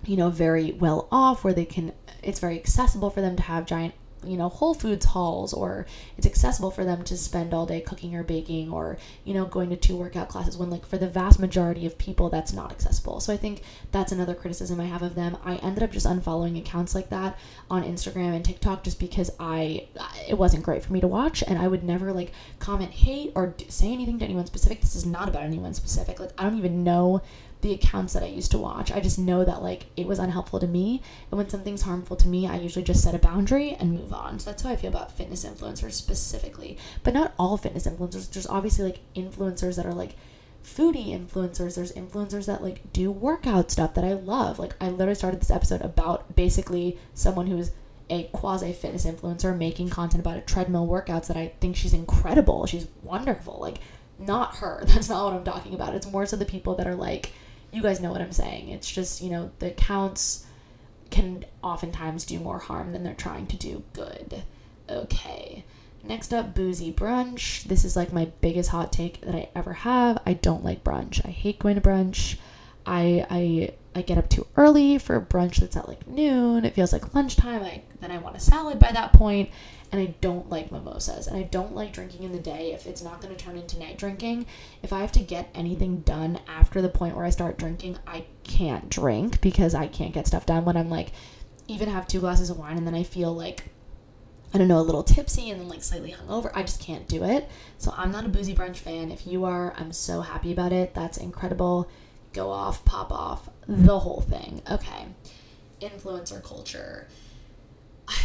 you know, very well off where they can, it's very accessible for them to have giant you know whole foods hauls or it's accessible for them to spend all day cooking or baking or you know going to two workout classes when like for the vast majority of people that's not accessible. So i think that's another criticism i have of them. I ended up just unfollowing accounts like that on instagram and tiktok just because i it wasn't great for me to watch and i would never like comment hate or say anything to anyone specific. This is not about anyone specific. Like i don't even know the accounts that I used to watch. I just know that like it was unhelpful to me. And when something's harmful to me, I usually just set a boundary and move on. So that's how I feel about fitness influencers specifically. But not all fitness influencers. There's obviously like influencers that are like foodie influencers. There's influencers that like do workout stuff that I love. Like I literally started this episode about basically someone who's a quasi fitness influencer making content about a treadmill workouts that I think she's incredible. She's wonderful. Like not her. That's not what I'm talking about. It's more so the people that are like you guys know what I'm saying. It's just, you know, the accounts can oftentimes do more harm than they're trying to do good. Okay. Next up, boozy brunch. This is like my biggest hot take that I ever have. I don't like brunch. I hate going to brunch. I I I get up too early for brunch that's at like noon. It feels like lunchtime. I then I want a salad by that point and I don't like mimosas and I don't like drinking in the day if it's not going to turn into night drinking. If I have to get anything done after the point where I start drinking, I can't drink because I can't get stuff done when I'm like even have two glasses of wine and then I feel like I don't know, a little tipsy and then like slightly hungover. I just can't do it. So I'm not a boozy brunch fan. If you are, I'm so happy about it. That's incredible. Go off, pop off, the whole thing. Okay. Influencer culture.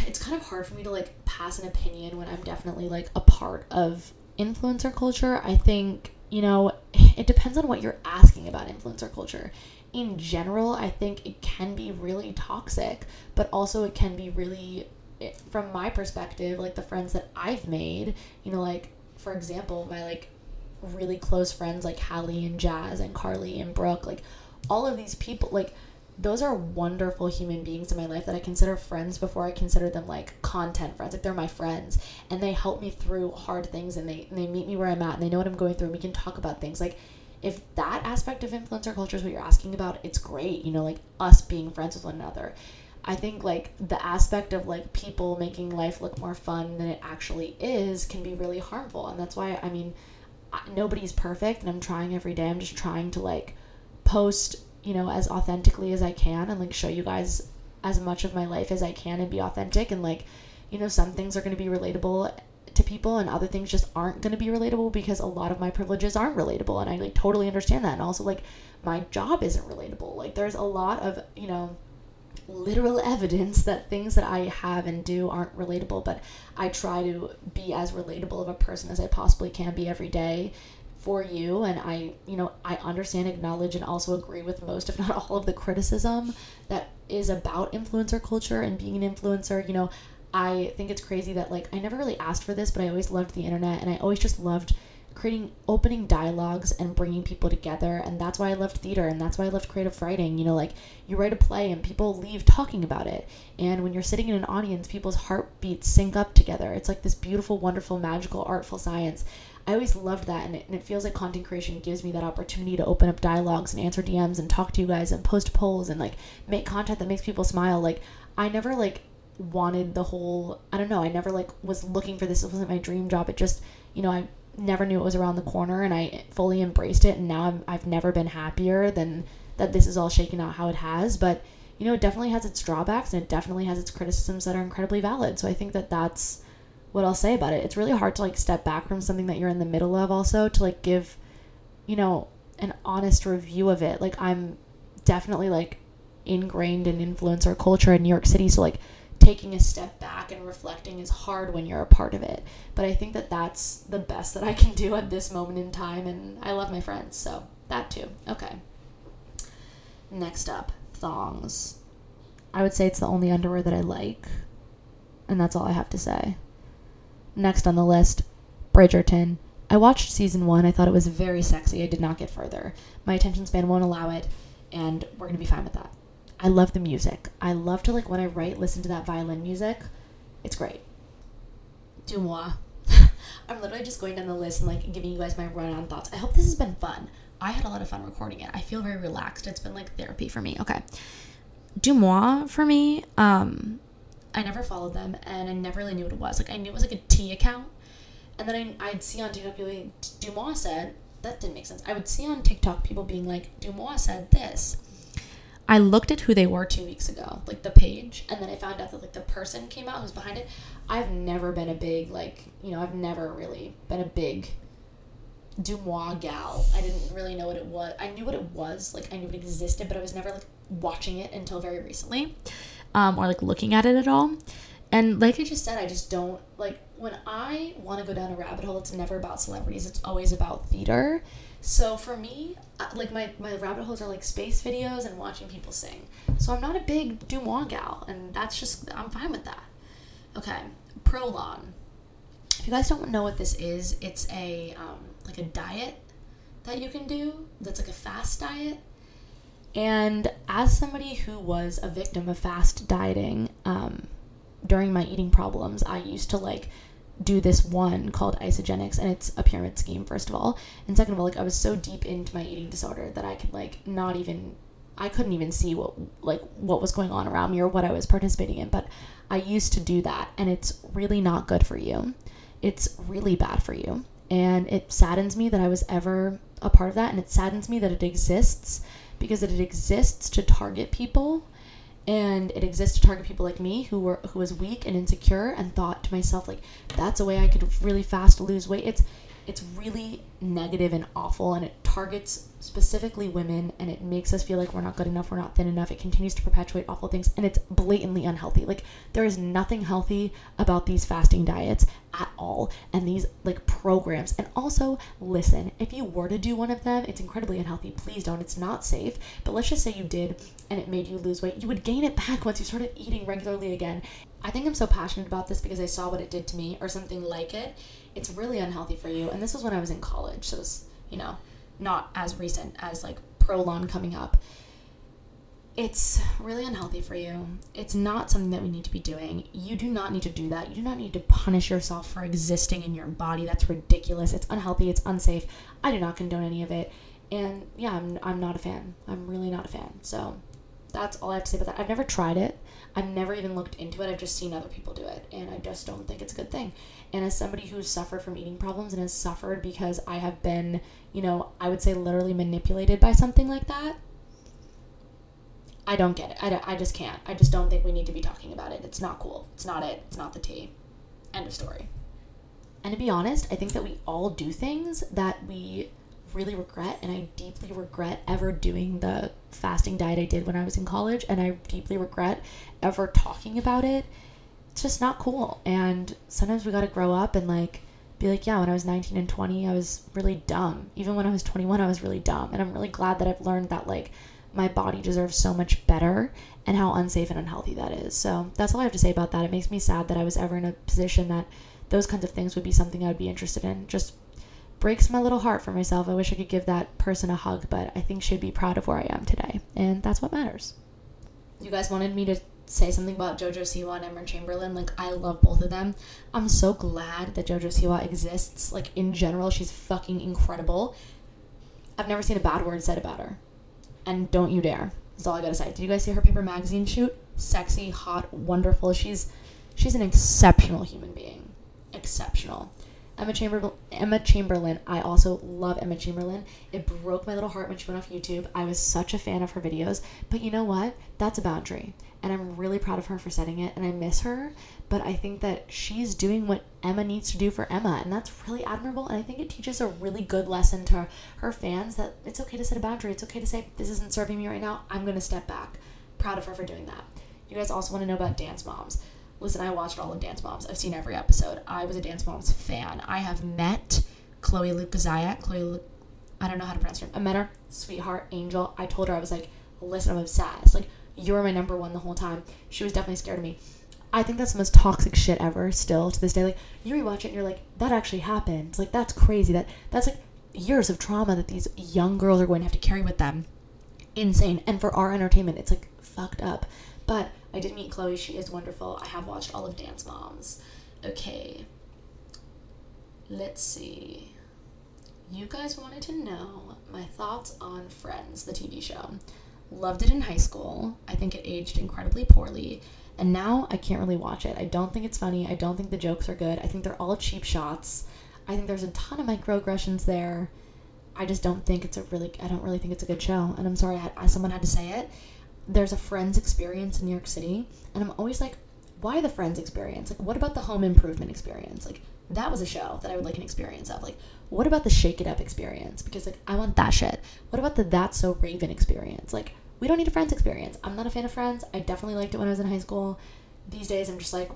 It's kind of hard for me to like pass an opinion when I'm definitely like a part of influencer culture. I think, you know, it depends on what you're asking about influencer culture in general, I think it can be really toxic, but also it can be really eh, from my perspective, like the friends that I've made, you know, like for example, my like really close friends like Hallie and Jazz and Carly and Brooke, like all of these people, like those are wonderful human beings in my life that I consider friends before I consider them like content friends. Like they're my friends and they help me through hard things and they and they meet me where I'm at and they know what I'm going through and we can talk about things. Like if that aspect of influencer culture is what you're asking about, it's great, you know, like us being friends with one another. I think like the aspect of like people making life look more fun than it actually is can be really harmful. And that's why, I mean, nobody's perfect and I'm trying every day. I'm just trying to like post, you know, as authentically as I can and like show you guys as much of my life as I can and be authentic. And like, you know, some things are going to be relatable to people and other things just aren't going to be relatable because a lot of my privileges aren't relatable. And I like totally understand that. And also, like, my job isn't relatable. Like, there's a lot of, you know, literal evidence that things that I have and do aren't relatable, but I try to be as relatable of a person as I possibly can be every day for you and I, you know, I understand, acknowledge and also agree with most if not all of the criticism that is about influencer culture and being an influencer, you know, I think it's crazy that like I never really asked for this, but I always loved the internet and I always just loved creating opening dialogues and bringing people together and that's why i loved theater and that's why i loved creative writing. You know like you write a play and people leave talking about it and when you're sitting in an audience people's heartbeats sync up together. It's like this beautiful wonderful magical artful science i always loved that and it, and it feels like content creation gives me that opportunity to open up dialogues and answer dms and talk to you guys and post polls and like make content that makes people smile. Like i never like wanted the whole i don't know i never like was looking for this it wasn't my dream job. It just you know i never knew it was around the corner and I fully embraced it and now I'm, I've never been happier than that this is all shaking out how it has. But you know it definitely has its drawbacks and it definitely has its criticisms that are incredibly valid. So I think that that's what I'll say about it it's really hard to like step back from something that you're in the middle of also to like give you know an honest review of it like I'm definitely like ingrained in influencer culture in New York City so like taking a step back and reflecting is hard when you're a part of it. But I think that that's the best that I can do at this moment in time. And I love my friends, so that too. Okay. Next up, thongs. I would say it's the only underwear that I like. And that's all I have to say. Next on the list, Bridgerton. I watched season one. I thought it was very sexy. I did not get further. My attention span won't allow it, and we're going to be fine with that. I love the music. I love to like when I write, listen to that violin music. It's great. DeuxMoi. I'm literally just going down the list and like giving you guys my run on thoughts. I hope this has been fun. I had a lot of fun recording it. I feel very relaxed. It's been like therapy for me. Okay. DeuxMoi for me, um, I never followed them and I never really knew what it was. Like I knew it was like a tea account. And then I, I'd see on TikTok people like, DeuxMoi said, that didn't make sense. I would see on TikTok people being like, DeuxMoi said this. I looked at who they were two weeks ago, like the page, and then I found out that like the person came out who's behind it. I've never been a big like you know I've never really been a big DeuxMoi gal. I didn't really know what it was. I knew what it was, like I knew it existed, but I was never like watching it until very recently, um, or like looking at it at all. And like I just said, I just don't like when I want to go down a rabbit hole. It's never about celebrities. It's always about theater. So for me, uh, like my, my rabbit holes are like space videos and watching people sing. So I'm not a big DeuxMoi gal, and that's just I'm fine with that. Okay, Prolon. If you guys don't know what this is, it's a um, like a diet that you can do. That's like a fast diet. And as somebody who was a victim of fast dieting um, during my eating problems, I used to like do this one called Isagenix and it's a pyramid scheme first of all. And second of all like i was so deep into my eating disorder that i could like not even i couldn't even see what like what was going on around me or what i was participating in. But i used to do that and it's really not good for you. It's really bad for you. And it saddens me that i was ever a part of that and it saddens me that it exists because it exists to target people and it exists to target people like me who were who was weak and insecure and thought to myself like that's a way I could really fast lose weight. It's it's really negative and awful and it targets specifically women and it makes us feel like we're not good enough, we're not thin enough. It continues to perpetuate awful things and it's blatantly unhealthy. Like there is nothing healthy about these fasting diets at all and these like programs. And also, listen, if you were to do one of them, it's incredibly unhealthy. Please don't. It's not safe. But let's just say you did and it made you lose weight. You would gain it back once you started eating regularly again. I think I'm so passionate about this because I saw what it did to me or something like it it's really unhealthy for you. And this was when I was in college, so it's, you know, not as recent as like Prolon coming up. It's really unhealthy for you. It's not something that we need to be doing. You do not need to do that. You do not need to punish yourself for existing in your body. That's ridiculous. It's unhealthy. It's unsafe. I do not condone any of it. And yeah, I'm, I'm not a fan. I'm really not a fan. So that's all I have to say about that. I've never tried it. I've never even looked into it. I've just seen other people do it, and I just don't think it's a good thing. And as somebody who's suffered from eating problems and has suffered because I have been, you know, I would say literally manipulated by something like that, I don't get it. I, I just can't. I just don't think we need to be talking about it. It's not cool. It's not it. It's not the tea. End of story. And to be honest, I think that we all do things that we really regret and I deeply regret ever doing the fasting diet I did when I was in college and I deeply regret ever talking about it. It's just not cool. And sometimes we got to grow up and like be like, yeah, when I was 19 and 20, I was really dumb. Even when I was 21, I was really dumb. And I'm really glad that I've learned that like my body deserves so much better and how unsafe and unhealthy that is. So that's all I have to say about that. It makes me sad that I was ever in a position that those kinds of things would be something I would be interested in. Just breaks my little heart for myself. I wish I could give that person a hug, but I think she'd be proud of where I am today. And that's what matters. You guys wanted me to say something about Jojo Siwa and Emma Chamberlain. Like, I love both of them. I'm so glad that Jojo Siwa exists. Like, in general, she's fucking incredible. I've never seen a bad word said about her. And don't you dare. That's all I gotta say. Did you guys see her paper magazine shoot? Sexy, hot, wonderful. She's she's an exceptional human being. Exceptional. Emma Chamberlain. Emma Chamberlain. I also love Emma Chamberlain. It broke my little heart when she went off YouTube. I was such a fan of her videos. But you know what? That's a boundary. And I'm really proud of her for setting it. And I miss her. But I think that she's doing what Emma needs to do for Emma. And that's really admirable. And I think it teaches a really good lesson to her fans that it's okay to set a boundary. It's okay to say, this isn't serving me right now. I'm going to step back. Proud of her for doing that. You guys also want to know about Dance Moms. Listen, I watched all of Dance Moms. I've seen every episode. I was a Dance Moms fan. I have met Chloe Lukasiak. Chloe, Lu- I don't know how to pronounce her. I met her, sweetheart, angel. I told her I was like, listen, I'm obsessed. Like you were my number one the whole time. She was definitely scared of me. I think that's the most toxic shit ever. Still to this day, like you rewatch it and you're like, that actually happened. Like that's crazy. That that's like years of trauma that these young girls are going to have to carry with them. Insane. And for our entertainment, it's like fucked up. But I did meet Chloe. She is wonderful. I have watched all of Dance Moms. Okay. Let's see. You guys wanted to know my thoughts on Friends, the TV show. Loved it in high school. I think it aged incredibly poorly. And now I can't really watch it. I don't think it's funny. I don't think the jokes are good. I think they're all cheap shots. I think there's a ton of microaggressions there. I just don't think it's a really I don't really think it's a good show. And I'm sorry I had, someone had to say it there's a friends experience in New York City, and I'm always like, why the friends experience? Like, what about the home improvement experience? Like, that was a show that I would like an experience of. Like, what about the Shake It Up experience? Because like I want that shit. What about the That's So Raven experience? Like, we don't need a friends experience. I'm not a fan of friends. I definitely liked it when I was in high school. These days, I'm just like,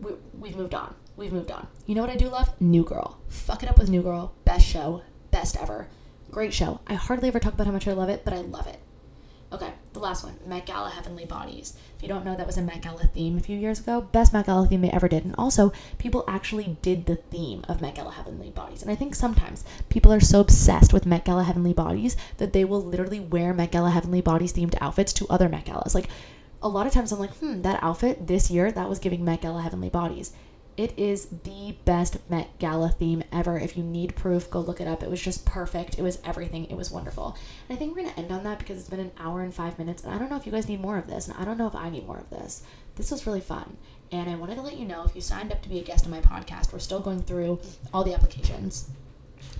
we, we've moved on. We've moved on. You know what I do love? New Girl. Fuck it up with New Girl. Best show. Best ever. Great show. I hardly ever talk about how much I love it, but I love it. Okay, the last one, Met Gala Heavenly Bodies. If you don't know, that was a Met Gala theme a few years ago. Best Met Gala theme they ever did. And also, people actually did the theme of Met Gala Heavenly Bodies. And I think sometimes people are so obsessed with Met Gala Heavenly Bodies that they will literally wear Met Gala Heavenly Bodies themed outfits to other Met Galas. Like, a lot of times I'm like, hmm, that outfit this year, that was giving Met Gala Heavenly Bodies. It is the best Met Gala theme ever. If you need proof, go look it up. It was just perfect. It was everything. It was wonderful. And I think we're going to end on that because it's been an hour and five minutes. And I don't know if you guys need more of this. And I don't know if I need more of this. This was really fun. And I wanted to let you know if you signed up to be a guest on my podcast, we're still going through all the applications.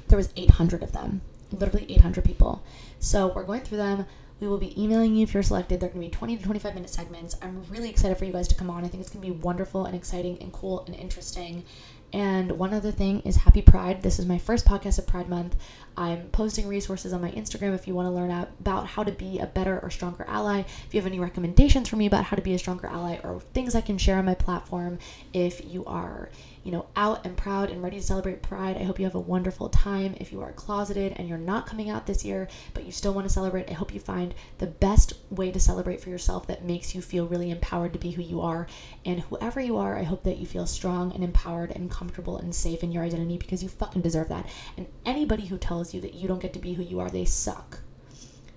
There was 800 of them, literally 800 people. So we're going through them. We will be emailing you if you're selected. They're going to be 20 to 25 minute segments. I'm really excited for you guys to come on. I think it's going to be wonderful and exciting and cool and interesting. And one other thing is Happy Pride. This is my first podcast of Pride Month. I'm posting resources on my Instagram if you want to learn about how to be a better or stronger ally. If you have any recommendations for me about how to be a stronger ally or things I can share on my platform, if you are you know, out and proud and ready to celebrate Pride. I hope you have a wonderful time. If you are closeted and you're not coming out this year, but you still want to celebrate, I hope you find the best way to celebrate for yourself that makes you feel really empowered to be who you are. And whoever you are, I hope that you feel strong and empowered and comfortable and safe in your identity because you fucking deserve that. And anybody who tells you that you don't get to be who you are, they suck.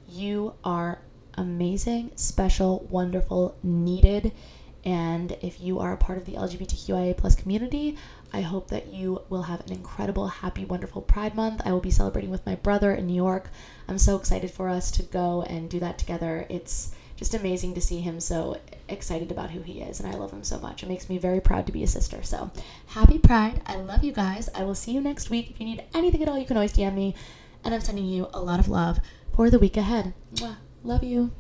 You are amazing, special, wonderful, needed and if you are a part of the LGBTQIA plus community, I hope that you will have an incredible, happy, wonderful Pride Month. I will be celebrating with my brother in New York. I'm so excited for us to go and do that together. It's just amazing to see him so excited about who he is, and I love him so much. It makes me very proud to be a sister. So, happy Pride. I love you guys. I will see you next week. If you need anything at all, you can always DM me, and I'm sending you a lot of love for the week ahead. Love you.